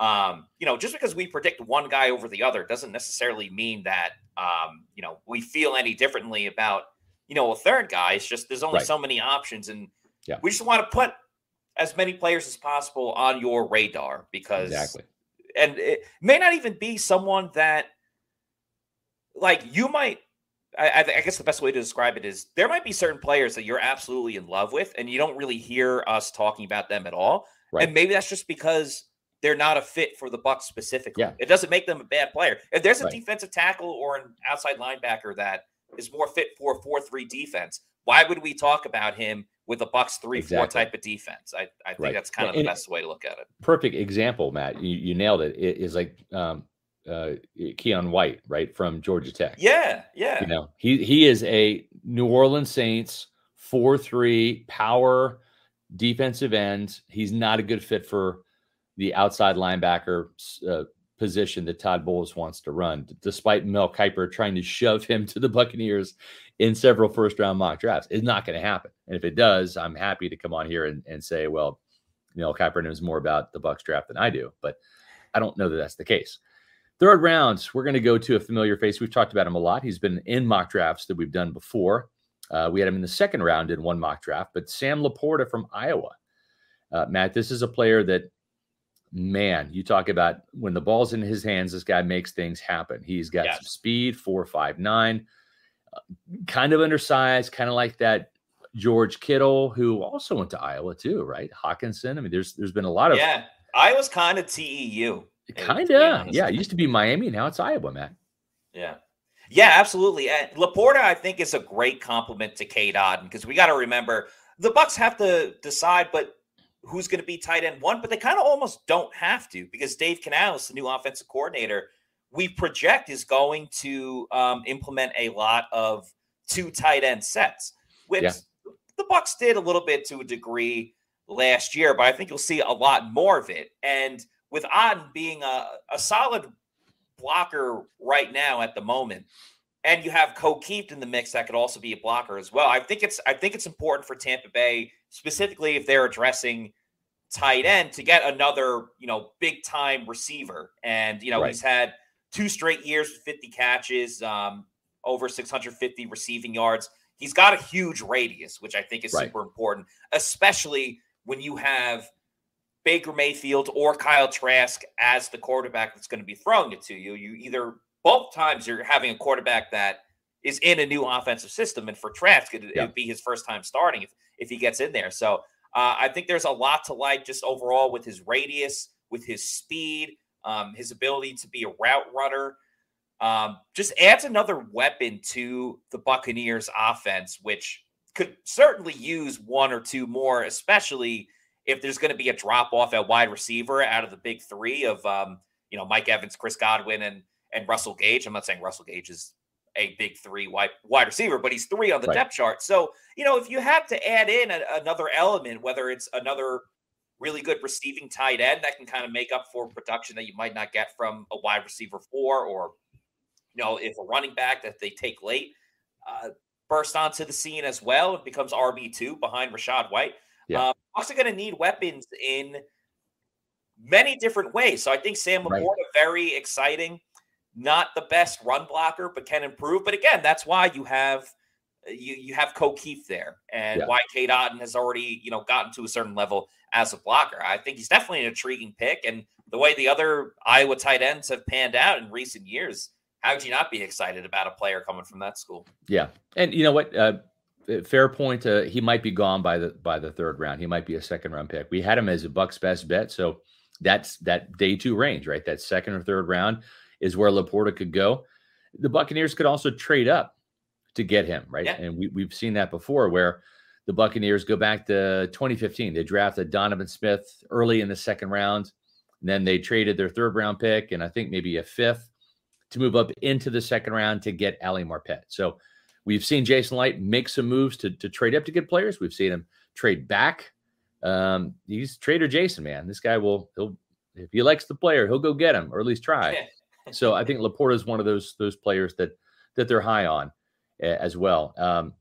Um, you know, just because we predict one guy over the other doesn't necessarily mean that um, you know we feel any differently about you know a third guy. It's just there's only right. so many options, and yeah. we just want to put as many players as possible on your radar because exactly. And it may not even be someone that like you might I, I, guess the best way to describe it is there might be certain players that you're absolutely in love with, and you don't really hear us talking about them at all. Right. And maybe that's just because they're not a fit for the Bucs specifically. Yeah. It doesn't make them a bad player. If there's a right. defensive tackle or an outside linebacker that is more fit for a four-three defense, why would we talk about him with a Bucs three exactly. four type of defense. I, I think right. that's kind of the best way to look at it. Perfect example, Matt. You, you nailed it. It is like um, uh, Keion White, right from Georgia Tech. Yeah, yeah. You know, he he is a New Orleans Saints four three power defensive end. He's not a good fit for the outside linebacker uh, position that Todd Bowles wants to run, despite Mel Kiper trying to shove him to the Buccaneers in several first round mock drafts. It's not going to happen. And if it does, I'm happy to come on here and, and say, well, Mel Kiper knows more about the Bucs draft than I do, but I don't know that that's the case. Third round, we're going to go to a familiar face. We've talked about him a lot. He's been in mock drafts that we've done before. Uh, we had him in the second round in one mock draft, but Sam LaPorta from Iowa. Uh, Matt, this is a player that, man, you talk about when the ball's in his hands, this guy makes things happen. He's got yes. some speed, four, five, nine, uh, kind of undersized, kind of like that George Kittle, who also went to Iowa too, right? Hockenson. I mean, there's there's been a lot of yeah. Iowa's kind of TEU. Kind of, yeah. It used to be Miami, now it's Iowa, man. Yeah. Yeah, absolutely. And LaPorta, I think, is a great compliment to Cade Otton because we got to remember the Bucs have to decide, but who's going to be tight end one? But they kind of almost don't have to because Dave Canales, the new offensive coordinator, we project is going to um, implement a lot of two tight end sets, which yeah. the Bucs did a little bit to a degree last year, but I think you'll see a lot more of it. And with Otton being a, a solid blocker right now at the moment, and you have Ko Kieft in the mix that could also be a blocker as well. I think it's I think it's important for Tampa Bay, specifically if they're addressing tight end, to get another you know big time receiver. And you know right. he's had two straight years with 50 catches, um, over 650 receiving yards. He's got a huge radius, which I think is right. super important, especially when you have Baker Mayfield or Kyle Trask as the quarterback that's going to be throwing it to you. You either both times you're having a quarterback that is in a new offensive system, and for Trask, it, would be his first time starting if if he gets in there. So uh, I think there's a lot to like just overall with his radius, with his speed, um, his ability to be a route runner. Um, just adds another weapon to the Buccaneers offense, which could certainly use one or two more, especially if there's going to be a drop off at wide receiver out of the big three of um, you know Mike Evans, Chris Godwin, and and Russell Gage. I'm not saying Russell Gage is a big three wide wide receiver, but he's three on the right. depth chart. So you know if you have to add in a, another element, whether it's another really good receiving tight end that can kind of make up for production that you might not get from a wide receiver four, or you know if a running back that they take late. Uh, burst onto the scene as well and becomes RB2 behind Rachaad White. Yeah. Um, also going to need weapons in many different ways. So I think Sam LaPorta, right. very exciting. Not the best run blocker, but can improve. But again, that's why you have you you have Kieft there, and yeah. why Cade Otton has already you know gotten to a certain level as a blocker. I think he's definitely an intriguing pick, and the way the other Iowa tight ends have panned out in recent years, how could you not be excited about a player coming from that school? Yeah, and you know what? Uh, fair point. Uh, he might be gone by the by the third round. He might be a second round pick. We had him as a Bucs best bet, so that's that day two range, right? That second or third round is where LaPorta could go. The Buccaneers could also trade up to get him, right? Yeah. And we, we've seen that before where the Buccaneers go back to 2015. They drafted Donovan Smith early in the second round. And then they traded their third round pick and I think maybe a fifth to move up into the second round to get Ali Marpet. So we've seen Jason Licht make some moves to, to trade up to get players. We've seen him trade back. Um, he's trader Jason, man. This guy will he'll if he likes the player, he'll go get him or at least try. So I think LaPorta is one of those those players that that they're high on as well. Um,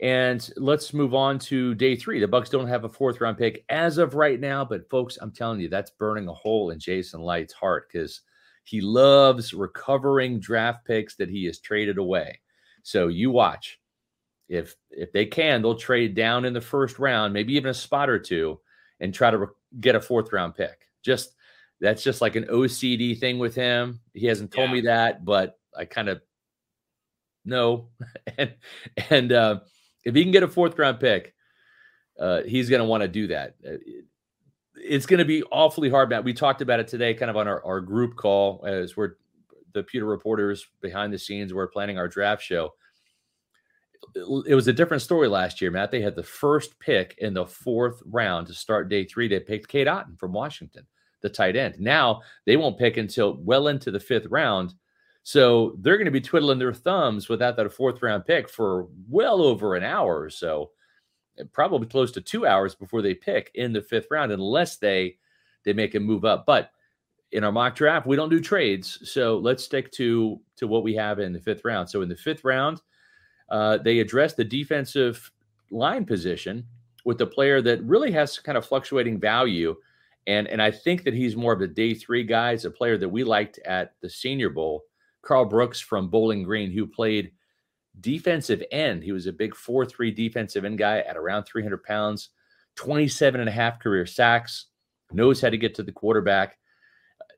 and let's move on to day three. The Bucs don't have a fourth round pick as of right now, but folks, I'm telling you, that's burning a hole in Jason Licht's heart because he loves recovering draft picks that he has traded away. So you watch. If if they can, they'll trade down in the first round, maybe even a spot or two, and try to re- get a fourth round pick. Just that's just like an OCD thing with him. He hasn't told yeah. me that, but I kind of know. and and uh, if he can get a fourth round pick, uh, he's going to want to do that. Uh, it's going to be awfully hard, Matt. We talked about it today, kind of on our, our group call as we're the pewter reporters behind the scenes. We're planning our draft show. It was a different story last year, Matt. They had the first pick in the fourth round to start day three. They picked Cade Otton from Washington, the tight end. Now they won't pick until well into the fifth round. So they're going to be twiddling their thumbs without that fourth round pick for well over an hour or so. probably close to two hours before they pick in the fifth round, unless they they make a move up. But in our mock draft, we don't do trades, so let's stick to to what we have in the fifth round. So in the fifth round, uh, they address the defensive line position with the player that really has kind of fluctuating value, and and I think that he's more of a day three guy. It's a player that we liked at the Senior Bowl, Karl Brooks from Bowling Green, who played defensive end. He was a big four three defensive end guy at around 300 pounds, 27 and a half career sacks, knows how to get to the quarterback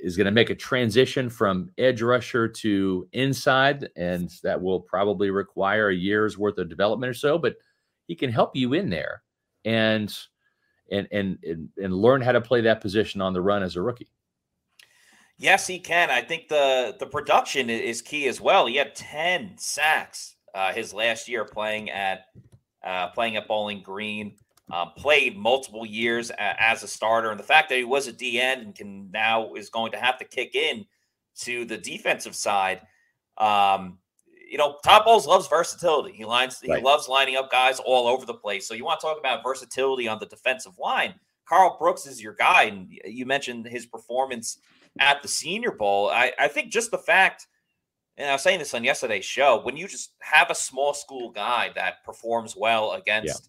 is going to make a transition from edge rusher to inside, and that will probably require a year's worth of development or so. But he can help you in there and and and and, learn how to play that position on the run as a rookie. Yes, he can. I think the the production is key as well. He had ten sacks uh, his last year playing at uh, playing at Bowling Green uh, played multiple years a, as a starter, and the fact that he was a DN and can now is going to have to kick in to the defensive side. Um, you know, Todd Bowles loves versatility. He lines right. he loves lining up guys all over the place. So you want to talk about versatility on the defensive line. Karl Brooks is your guy, and you mentioned his performance at the Senior Bowl. I, I think just the fact, and I was saying this on yesterday's show, when you just have a small school guy that performs well against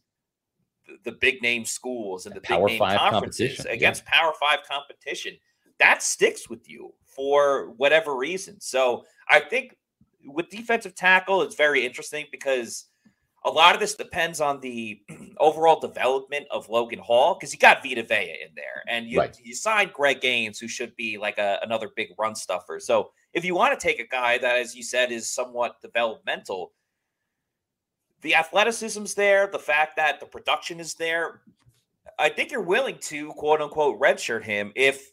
the big name schools and the Power big name conferences against yeah. Power Five competition. That sticks with you for whatever reason. So I think with defensive tackle, it's very interesting because a lot of this depends on the overall development of Logan Hall because you got Vita Vea in there, and you right. you signed Greg Gaines, who should be like a, another big run stuffer. So if you want to take a guy that, as you said, is somewhat developmental, the athleticism's there, the fact that the production is there. I think you're willing to quote unquote redshirt him if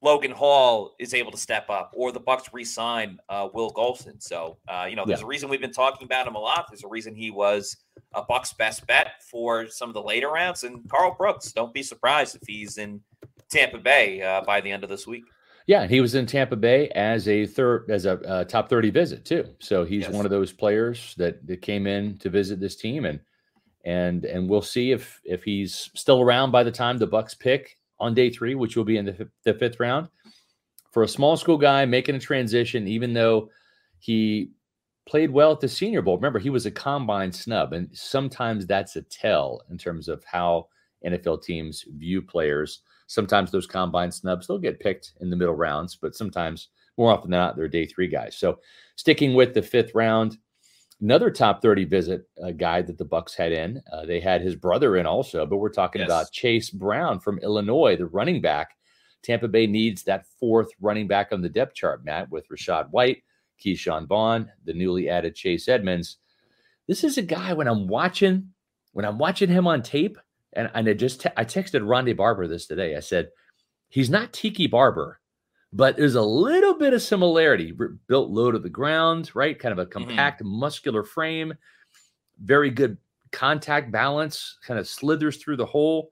Logan Hall is able to step up or the Bucs re-sign uh, Will Gholston. So uh, you know, there's yeah. a reason we've been talking about him a lot. There's a reason he was a Bucs best bet for some of the later rounds. And Karl Brooks, don't be surprised if he's in Tampa Bay uh, by the end of this week. Yeah, he was in Tampa Bay as a third as a uh, top 30 visit too. So he's yes. one of those players that that came in to visit this team and and and we'll see if if he's still around by the time the Bucs pick on day 3, which will be in the, the 5th round. For a small school guy making a transition even though he played well at the Senior Bowl. Remember, he was a combine snub and sometimes that's a tell in terms of how NFL teams view players Sometimes those combine snubs, they'll get picked in the middle rounds, but sometimes more often than not, they're day three guys. So sticking with the fifth round, another top 30 visit uh, guy that the Bucs had in. Uh, they had his brother in also, but we're talking yes. about Chase Brown from Illinois, the running back. Tampa Bay needs that fourth running back on the depth chart, Matt, with Rachaad White, Ke'Shawn Vaughn, the newly added Chase Edmonds. This is a guy when I'm watching, when I'm watching him on tape, and, and I just te- I texted Rondé Barber this today. I said, he's not Tiki Barber, but there's a little bit of similarity. built low to the ground, right? Kind of a mm-hmm. compact, mm-hmm. muscular frame, very good contact balance, kind of slithers through the hole.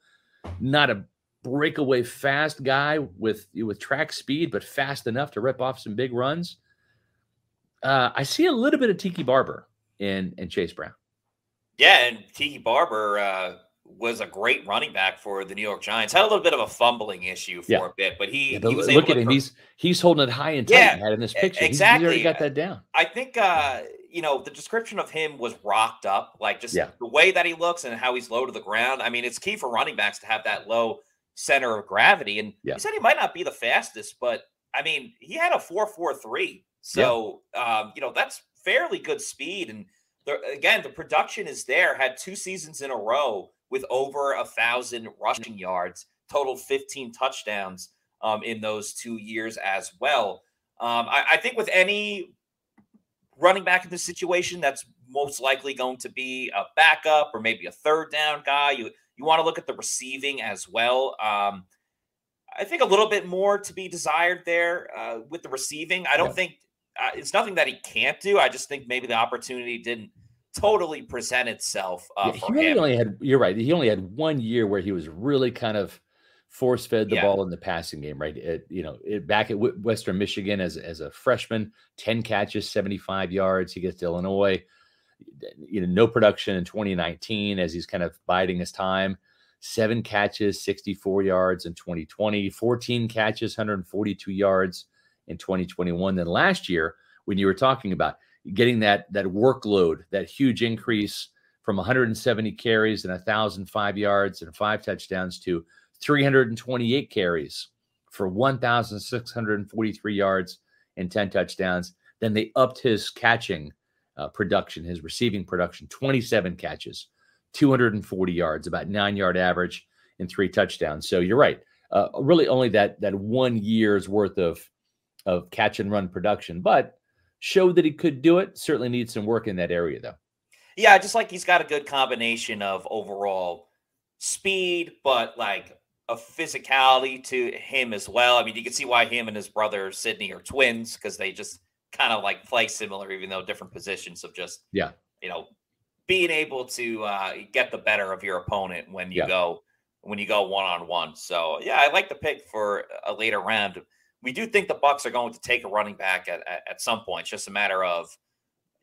Not a breakaway fast guy with with track speed, but fast enough to rip off some big runs. Uh, I see a little bit of Tiki Barber in in Chase Brown. Yeah, and Tiki Barber uh, was a great running back for the New York Giants. Had a little bit of a fumbling issue for yeah. a bit, but he, yeah, but he was look at him. He's he's holding it high and tight yeah, in this picture. Exactly, he's, he's already got that down. I think uh, you know the description of him was rocked up, like just yeah. the way that he looks and how he's low to the ground. I mean, it's key for running backs to have that low center of gravity. And he said he might not be the fastest, but I mean, he had a four four three, so um, you know that's fairly good speed and. The, again, the production is there. Had two seasons in a row with over a thousand rushing yards, total 15 touchdowns um, in those two years as well. Um, I, I, think with any running back in this situation, that's most likely going to be a backup or maybe a third down guy. You you want to look at the receiving as well. Um, I think a little bit more to be desired there uh, with the receiving. I don't yeah. think uh, it's nothing that he can't do. I just think maybe the opportunity didn't totally present itself. Uh, yeah, he really him. only had. You're right. He only had one year where he was really kind of force fed the yeah. ball in the passing game. Right. It, you know, it, back at Western Michigan as as a freshman, ten catches, seventy five yards. He gets to Illinois. you know, no production in 2019 as he's kind of biding his time. Seven catches, 64 yards in 2020, 14 catches, 142 yards in 2021. Then last year, when you were talking about getting that that workload, that huge increase from 170 carries and 1,005 yards and five touchdowns to 328 carries for 1,643 yards and 10 touchdowns. Then they upped his catching uh, production, his receiving production, 27 catches, 240 yards, about nine yard average, and three touchdowns. So you're right. Uh, really, only that that one year's worth of of catch and run production, but showed that he could do it. Certainly needs some work in that area, though. Yeah, just like he's got a good combination of overall speed, but like a physicality to him as well. I mean, you can see why him and his brother Sydney are twins because they just kind of like play similar, even though different positions of just yeah, you know, being able to uh, get the better of your opponent when you yeah. go when you go one on one. So yeah, I like the pick for a later round. We do think the Bucs are going to take a running back at, at, at some point. It's just a matter of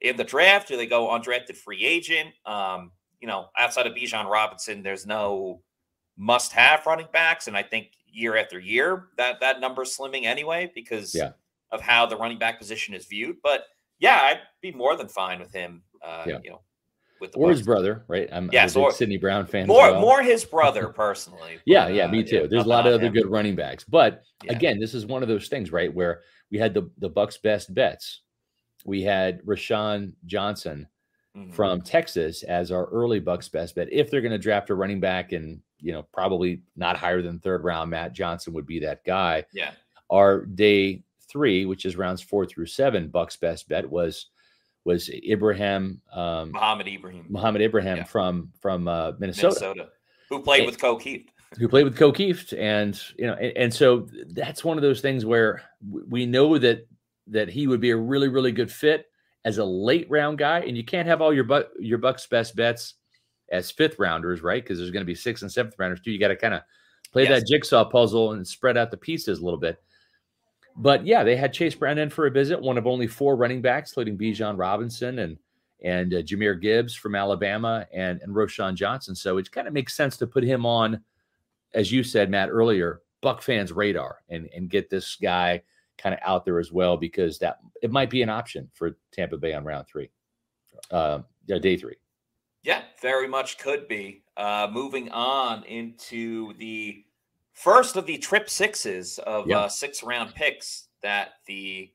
in the draft, do they go undrafted free agent? Um, you know, outside of Bijan Robinson, there's no must-have running backs, and I think year after year that that number's slimming anyway because yeah of how the running back position is viewed. But yeah, I'd be more than fine with him. Uh, yeah. You know, with the or his brother, right? I'm, yes, I'm a big Sydney Brown fan. More, well. more his brother personally. yeah, but, yeah, me uh, too. There's a lot of other him. good running backs, but yeah. again, this is one of those things, right, where we had the the Bucs' best bets. We had Roschon Johnson mm-hmm. from Texas as our early Bucs' best bet. If they're going to draft a running back, and you know, probably not higher than third round, Matt Johnson would be that guy. Yeah. Our day three, which is rounds four through seven, Bucs' best bet was was Ibrahim um, Mohamed Ibrahim Mohamed Ibrahim yeah. from from uh, Minnesota. Minnesota, who played and, with Ko Who played with Ko and you know, and, and, so that's one of those things where we know that that he would be a really really good fit as a late round guy, and you can't have all your bu- your Bucs best bets as fifth rounders, right? Because there's going to be sixth and seventh rounders too. You got to kind of play yes. that jigsaw puzzle and spread out the pieces a little bit. But yeah, they had Chase Brown in for a visit, one of only four running backs, including Bijan Robinson and and uh, Jahmyr Gibbs from Alabama and and Roschon Johnson. So it kind of makes sense to put him on, as you said, Matt earlier, Buc fans' radar and and get this guy kind of out there as well because that it might be an option for Tampa Bay on round three, uh, day three. Yeah, very much could be. Uh, moving on into the first of the trip sixes of uh, six round picks that the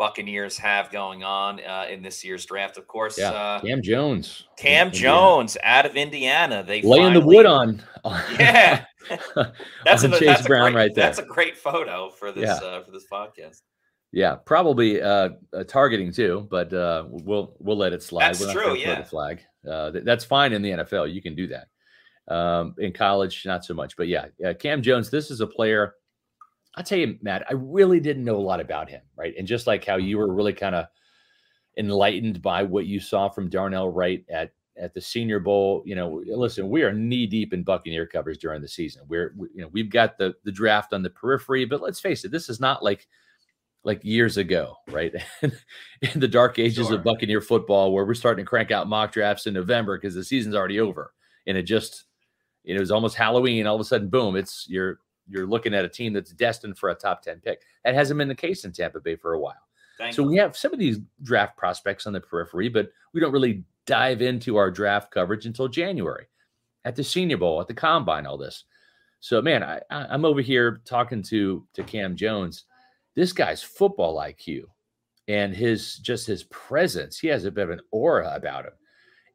Buccaneers have going on uh, in this year's draft. Of course, yeah. Uh, Cam Jones. Cam Indiana. Jones out of Indiana. They laying finally, the wood on. Yeah, that's on a, Chase that's Brown great, right there. That's a great photo for this yeah. uh, for this podcast. Yeah, probably uh, uh, targeting too, but uh, we'll we'll let it slide. That's true. Yeah, flag. Uh, that's fine in the NFL. You can do that. Um, in college, not so much. But yeah, Cam Jones, this is a player. I'll tell you, Matt, I really didn't know a lot about him, right? And just like how you were really kind of enlightened by what you saw from Darnell Wright at at the Senior Bowl, you know, listen, we are knee deep in Buccaneer covers during the season. We're, we, you know, we've got the the draft on the periphery, but let's face it, this is not like like years ago, right? in the dark ages sure. of Buccaneer football, where we're starting to crank out mock drafts in November because the season's already over, and it just it was almost Halloween. All of a sudden, boom! It's you're you're looking at a team that's destined for a top ten pick. That hasn't been the case in Tampa Bay for a while. Thank so you. we have some of these draft prospects on the periphery, but we don't really dive into our draft coverage until January at the Senior Bowl, at the Combine, all this. So, man, I, I'm over here talking to to Cam Jones. This guy's football IQ and his just his presence. He has a bit of an aura about him.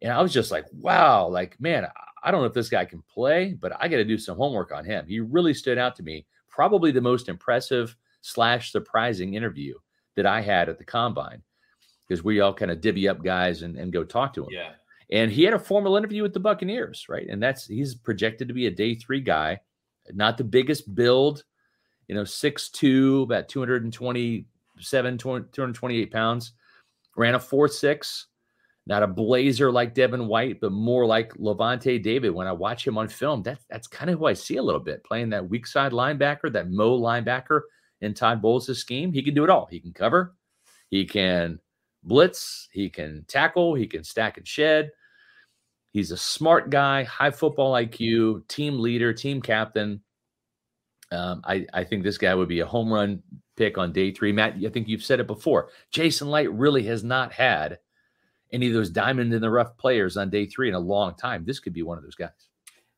And I was just like, wow, like, man, I don't know if this guy can play, but I got to do some homework on him. He really stood out to me. Probably the most impressive slash surprising interview that I had at the combine because we all kind of divvy up guys and, and go talk to him. Yeah. And he had a formal interview with the Buccaneers, right? And that's he's projected to be a day three guy, not the biggest build, you know, 6'2, about 227, 228 pounds, ran a 4'6 not a blazer like Devin White, but more like Lavonte David. When I watch him on film, that's that's kind of who I see a little bit playing that weak side linebacker, that Mo linebacker in Todd Bowles' scheme. He can do it all. He can cover, he can blitz, he can tackle, he can stack and shed. He's a smart guy, high football IQ, team leader, team captain. Um, I, I think this guy would be a home run pick on day three. Matt, I think you've said it before. Jason Licht really has not had any of those diamond in the rough players on day three in a long time. This could be one of those guys.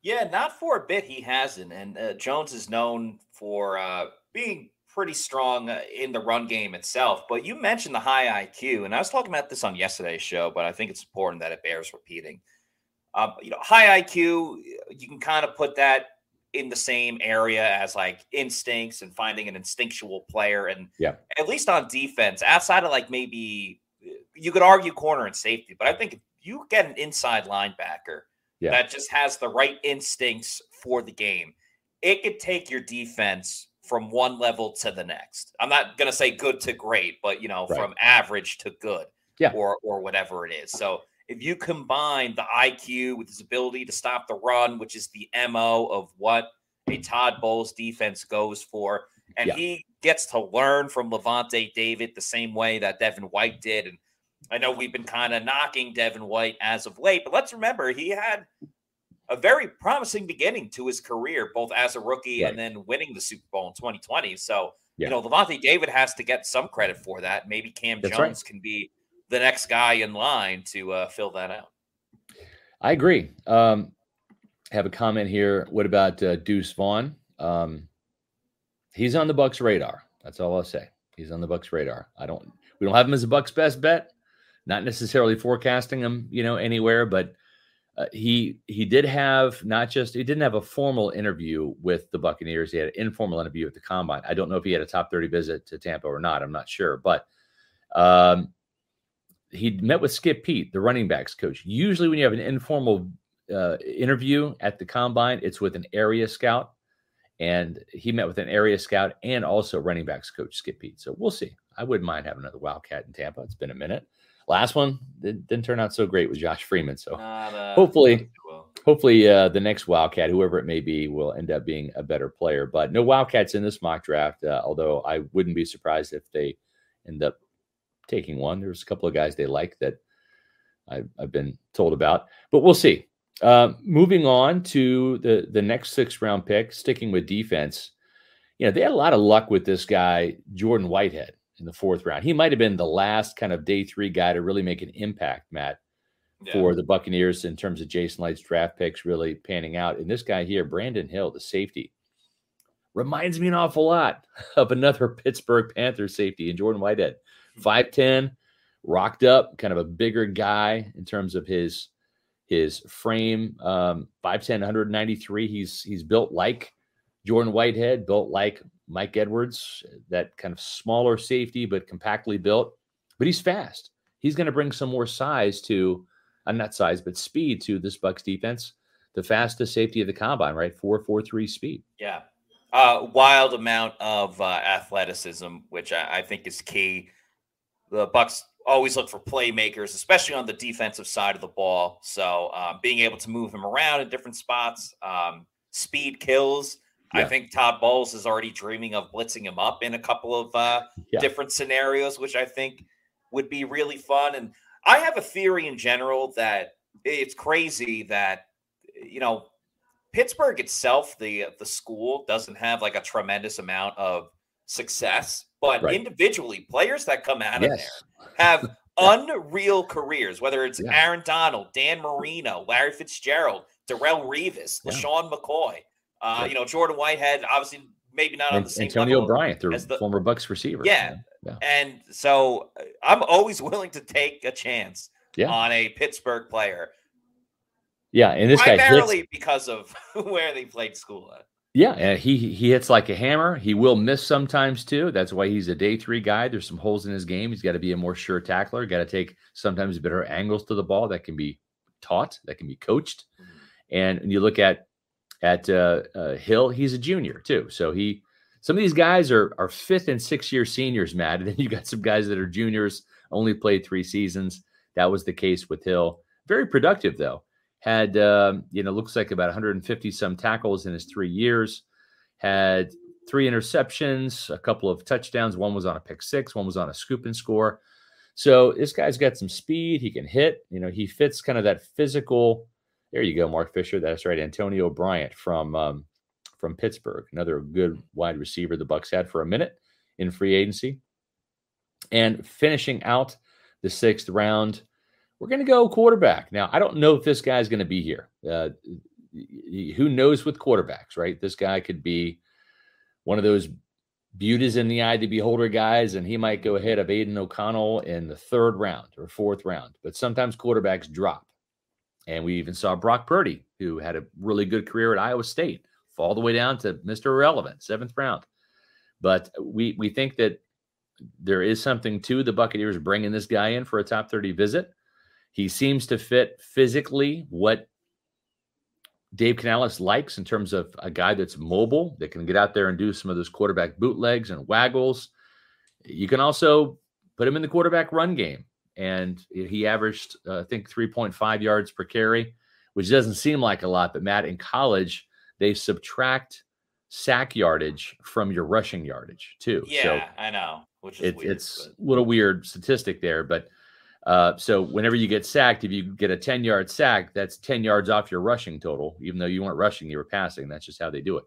Yeah, not for a bit he hasn't. And uh, Jones is known for uh, being pretty strong uh, in the run game itself. But you mentioned the high IQ, and I was talking about this on yesterday's show, but I think it's important that it bears repeating. Um, you know, high IQ, you can kind of put that in the same area as like instincts and finding an instinctual player. And yeah, at least on defense, outside of like maybe you could argue corner and safety, but I think if you get an inside linebacker yeah. that just has the right instincts for the game, it could take your defense from one level to the next. I'm not going to say good to great, but you know, right. from average to good, yeah, or or whatever it is. So if you combine the IQ with his ability to stop the run, which is the MO of what a Todd Bowles defense goes for, and yeah. he gets to learn from Lavonte David the same way that Devin White did. And I know we've been kind of knocking Devin White as of late, but let's remember he had a very promising beginning to his career, both as a rookie right. and then winning the Super Bowl in 2020. So, yeah. you know, Lavonte David has to get some credit for that. Maybe Cam That's Jones right. can be the next guy in line to uh, fill that out. I agree. Um, have a comment here. What about uh, Deuce Vaughn? Um, he's on the Bucs radar. That's all I'll say. He's on the Bucs radar. I don't. We don't have him as a Bucs best bet. Not necessarily forecasting him, you know, anywhere, but uh, he he did have not just he didn't have a formal interview with the Buccaneers. He had an informal interview at the combine. I don't know if he had a top thirty visit to Tampa or not. I'm not sure, but um, he met with Skip Peete, the running backs coach. Usually, when you have an informal uh, interview at the combine, it's with an area scout, and he met with an area scout and also running backs coach Skip Peete. So we'll see. I wouldn't mind having another Wildcat in Tampa. It's been a minute. Last one didn't turn out so great with Josh Freeman. So uh, hopefully, well. hopefully uh, the next Wildcat, whoever it may be, will end up being a better player. But no Wildcats in this mock draft. Uh, although I wouldn't be surprised if they end up taking one. There's a couple of guys they like that I've, I've been told about, but we'll see. Uh, moving on to the the next six round pick, sticking with defense. You know, they had a lot of luck with this guy, Jordan Whitehead, in the fourth round. He might have been the last kind of day three guy to really make an impact, Matt, yeah. for the Buccaneers in terms of Jason Licht's draft picks really panning out. And this guy here, Brandon Hill, the safety, reminds me an awful lot of another Pittsburgh Panther safety in Jordan Whitehead. 5'10, rocked up, kind of a bigger guy in terms of his his frame. Um, 5'10, 193. He's he's built like Jordan Whitehead, built like Mike Edwards, that kind of smaller safety, but compactly built. But he's fast. He's going to bring some more size to, uh, not size, but speed to this Bucs defense. The fastest safety of the combine, right? Four four three speed. Yeah, uh, wild amount of uh, athleticism, which I, I think is key the Bucs always look for playmakers, especially on the defensive side of the ball. So um, being able to move him around in different spots, um, speed kills. Yeah. I think Todd Bowles is already dreaming of blitzing him up in a couple of uh, yeah. different scenarios, which I think would be really fun. And I have a theory in general that it's crazy that you know Pittsburgh itself, the the school, doesn't have like a tremendous amount of success but right. individually, players that come out yes. of there have unreal careers, whether it's yeah. Aaron Donald, Dan Marino, Larry Fitzgerald, Darrelle Revis, yeah. McCoy, uh, you know, Jordan Whitehead, obviously maybe not on the same Antonio Bryant, the, the former Bucs receiver. Yeah. yeah. And so uh, I'm always willing to take a chance yeah. on a Pittsburgh player. Yeah, and this primarily guy because of where they played school at. Yeah, and he he hits like a hammer. He will miss sometimes too. That's why he's a day three guy. There's some holes in his game. He's got to be a more sure tackler. Got to take sometimes better angles to the ball that can be taught, that can be coached. Mm-hmm. And you look at at uh, uh, Hill, he's a junior too. So he some of these guys are are fifth and sixth year seniors, Matt. And then you got some guys that are juniors, only played three seasons. That was the case with Hill. Very productive though had um, you know looks like about 150 some tackles in his three years had three interceptions a couple of touchdowns one was on a pick six one was on a scoop and score So this guy's got some speed. He can hit. You know, he fits kind of that physical. There you go, Mark Fisher. That's right, Antonio Bryant from um, from Pittsburgh, another good wide receiver the Bucs had for a minute in free agency. And finishing out the sixth round, we're going to go quarterback. Now, I don't know if this guy's going to be here. Uh, who knows with quarterbacks, right? This guy could be one of those beauties in the eye to beholder guys, and he might go ahead of Aidan O'Connell in the third round or fourth round. But sometimes quarterbacks drop. And we even saw Brock Purdy, who had a really good career at Iowa State, fall the way down to Mr. Irrelevant, seventh round. But we we think that there is something to the Buccaneers bringing this guy in for a top 30 visit. He seems to fit physically what Dave Canales likes in terms of a guy that's mobile, that can get out there and do some of those quarterback bootlegs and waggles. You can also put him in the quarterback run game. And he averaged, uh, I think, 3.5 yards per carry, which doesn't seem like a lot. But Matt, in college, they subtract sack yardage from your rushing yardage too. Yeah, so I know. Which is it, weird, it's but... a little weird statistic there, but uh, so whenever you get sacked, if you get a 10 yard sack, that's 10 yards off your rushing total, even though you weren't rushing, you were passing. That's just how they do it.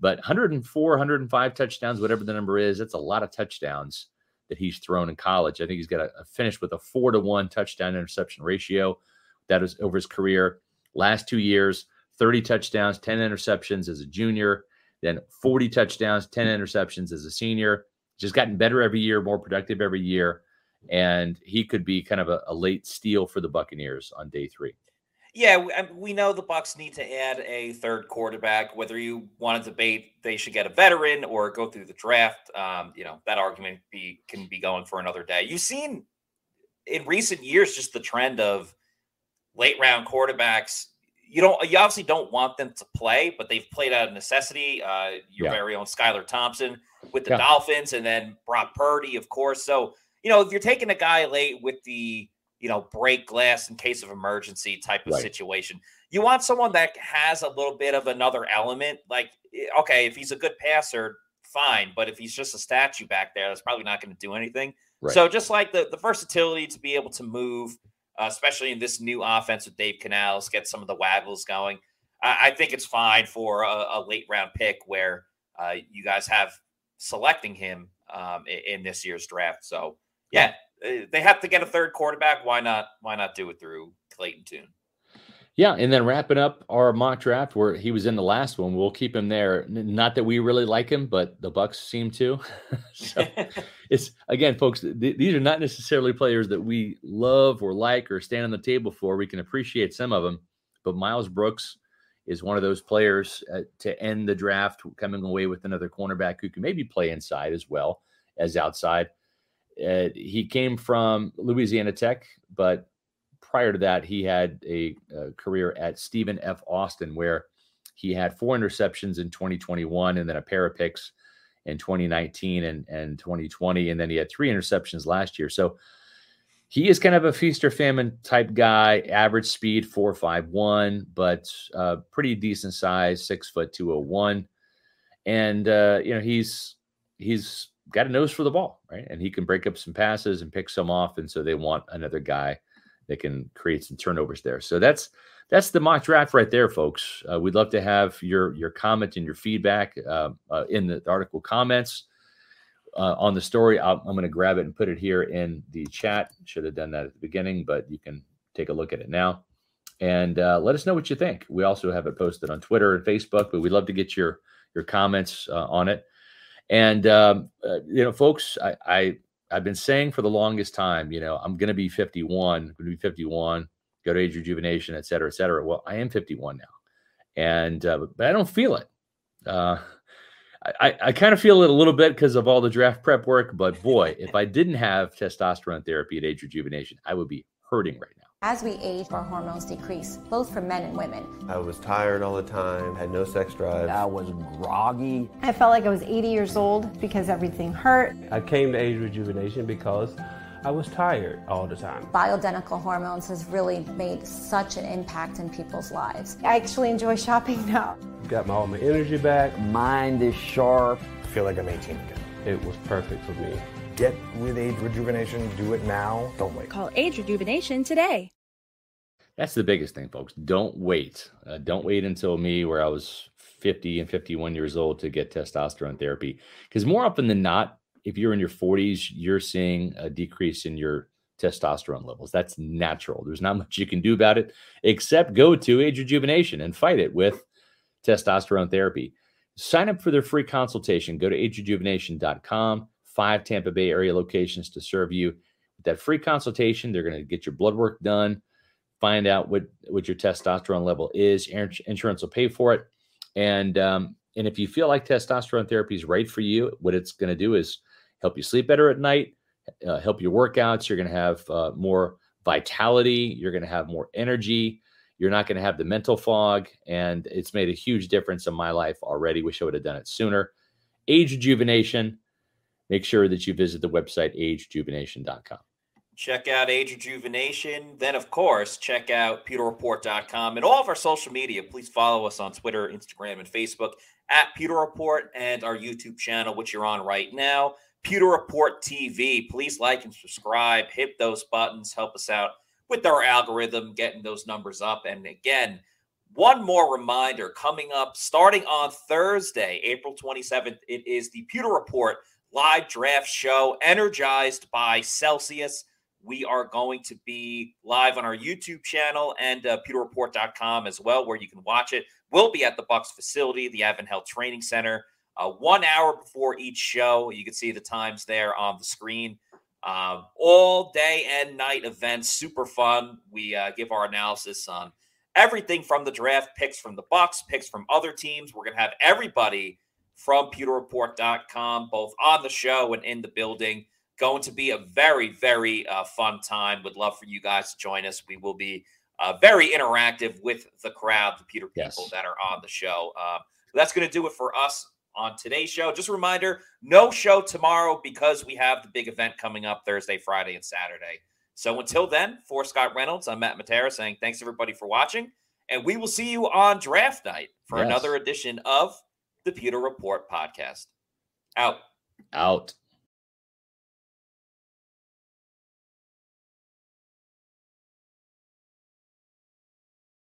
But 104, 105 touchdowns, whatever the number is, that's a lot of touchdowns that he's thrown in college. I think he's got a, a finish with a four to one touchdown interception ratio. That is over his career. Last two years, 30 touchdowns, 10 interceptions as a junior, then 40 touchdowns, 10 interceptions as a senior. Just gotten better every year, more productive every year and he could be kind of a, a late steal for the Buccaneers on day three. Yeah, we know the Bucs need to add a third quarterback. Whether you want to debate they should get a veteran or go through the draft, um, you know that argument be can be going for another day. You've seen in recent years just the trend of late round quarterbacks. You don't, you obviously don't want them to play, but they've played out of necessity. Uh, your yeah. very own Skylar Thompson with the yeah. Dolphins, and then Brock Purdy, of course. So you know, if you're taking a guy late with the, you know, break glass in case of emergency type of right. situation, you want someone that has a little bit of another element. Like, eh, okay, if he's a good passer, fine. But if he's just a statue back there, that's probably not going to do anything. Right. So just like the, the versatility to be able to move, uh, especially in this new offense with Dave Canales, get some of the waggles going. I, I think it's fine for a, a late round pick where uh, you guys have selecting him um, in, in, this year's draft. So yeah, they have to get a third quarterback. Why not? Why not do it through Clayton Tune? Yeah, and then wrapping up our mock draft where he was in the last one, we'll keep him there. Not that we really like him, but the Bucs seem to. so it's again, folks. Th- these are not necessarily players that we love or like or stand on the table for. We can appreciate some of them, but Myles Brooks is one of those players uh, to end the draft, coming away with another cornerback who can maybe play inside as well as outside. Uh, he came from Louisiana Tech, but prior to that, he had a, a, career at Stephen F. Austin, where he had four interceptions in 2021 and then a pair of picks in 2019 and, and 2020. And then he had three interceptions last year. So he is kind of a feast or famine type guy, average speed 451, but uh, pretty decent size, six foot 201. And, uh, you know, he's, he's, got a nose for the ball, right? And he can break up some passes and pick some off. And so they want another guy that can create some turnovers there. So that's that's the mock draft right there, folks. Uh, we'd love to have your your comment and your feedback uh, uh, in the article comments uh, on the story. i am going to grab it and put it here in the chat. Should have done that at the beginning, but you can take a look at it now and uh, let us know what you think. We also have it posted on Twitter and Facebook, but we'd love to get your your comments uh, on it. And um, uh, you know, folks, I, I I've been saying for the longest time, you know, I'm going to be 51, going to be 51, go to age rejuvenation, et cetera, et cetera. Well, I am 51 now, and uh, but I don't feel it. Uh, I, I kind of feel it a little bit because of all the draft prep work, but boy, if I didn't have testosterone therapy at age rejuvenation, I would be hurting right now. As we age, our hormones decrease, both for men and women. I was tired all the time, had no sex drive. I was groggy. I felt like I was 80 years old because everything hurt. I came to age rejuvenation because I was tired all the time. Bioidentical hormones has really made such an impact in people's lives. I actually enjoy shopping now. Got my, all my energy back. Mind is sharp. I feel like I'm 18 again. It was perfect for me. Get with Age Rejuvenation. Do it now. Don't wait. Call Age Rejuvenation today. That's the biggest thing, folks. Don't wait. Uh, don't wait until me, where I was 50 and 51 years old, to get testosterone therapy. Because more often than not, if you're in your 40s, you're seeing a decrease in your testosterone levels. That's natural. There's not much you can do about it except go to Age Rejuvenation and fight it with testosterone therapy. Sign up for their free consultation. Go to agerejuvenation.com. Five Tampa Bay area locations to serve you. That free consultation, they're going to get your blood work done, find out what, what your testosterone level is. Insurance will pay for it. And um, and if you feel like testosterone therapy is right for you, what it's going to do is help you sleep better at night, uh, help your workouts. You're going to have uh, more vitality. You're going to have more energy. You're not going to have the mental fog. And it's made a huge difference in my life already. Wish I would have done it sooner. Age rejuvenation. Make sure that you visit the website agerejuvenation.com. Check out Age Rejuvenation. Then, of course, check out pewterreport.com and all of our social media. Please follow us on Twitter, Instagram, and Facebook at Pewter Report and our YouTube channel, which you're on right now, Pewter Report TV. Please like and subscribe, hit those buttons, help us out with our algorithm, getting those numbers up. And again, one more reminder coming up starting on Thursday, April 27th, it is the Pewter Report live draft show energized by Celsius. We are going to be live on our YouTube channel and uh, pewterreport.com as well, where you can watch it. We'll be at the Bucs facility, the Health Training Center, uh, one hour before each show. You can see the times there on the screen. Uh, all day and night events, super fun. We uh, give our analysis on everything from the draft picks from the Bucs, picks from other teams. We're gonna have everybody from pewterreport.com, both on the show and in the building. Going to be a very, very uh, fun time. Would love for you guys to join us. We will be uh, very interactive with the crowd, the Pewter people Yes. that are on the show. Um, that's going to do it for us on today's show. Just a reminder no show tomorrow because we have the big event coming up Thursday, Friday, and Saturday. So until then, for Scott Reynolds, I'm Matt Matera saying thanks everybody for watching. And we will see you on draft night for Yes. another edition of the Pewter Report podcast. Out. Out.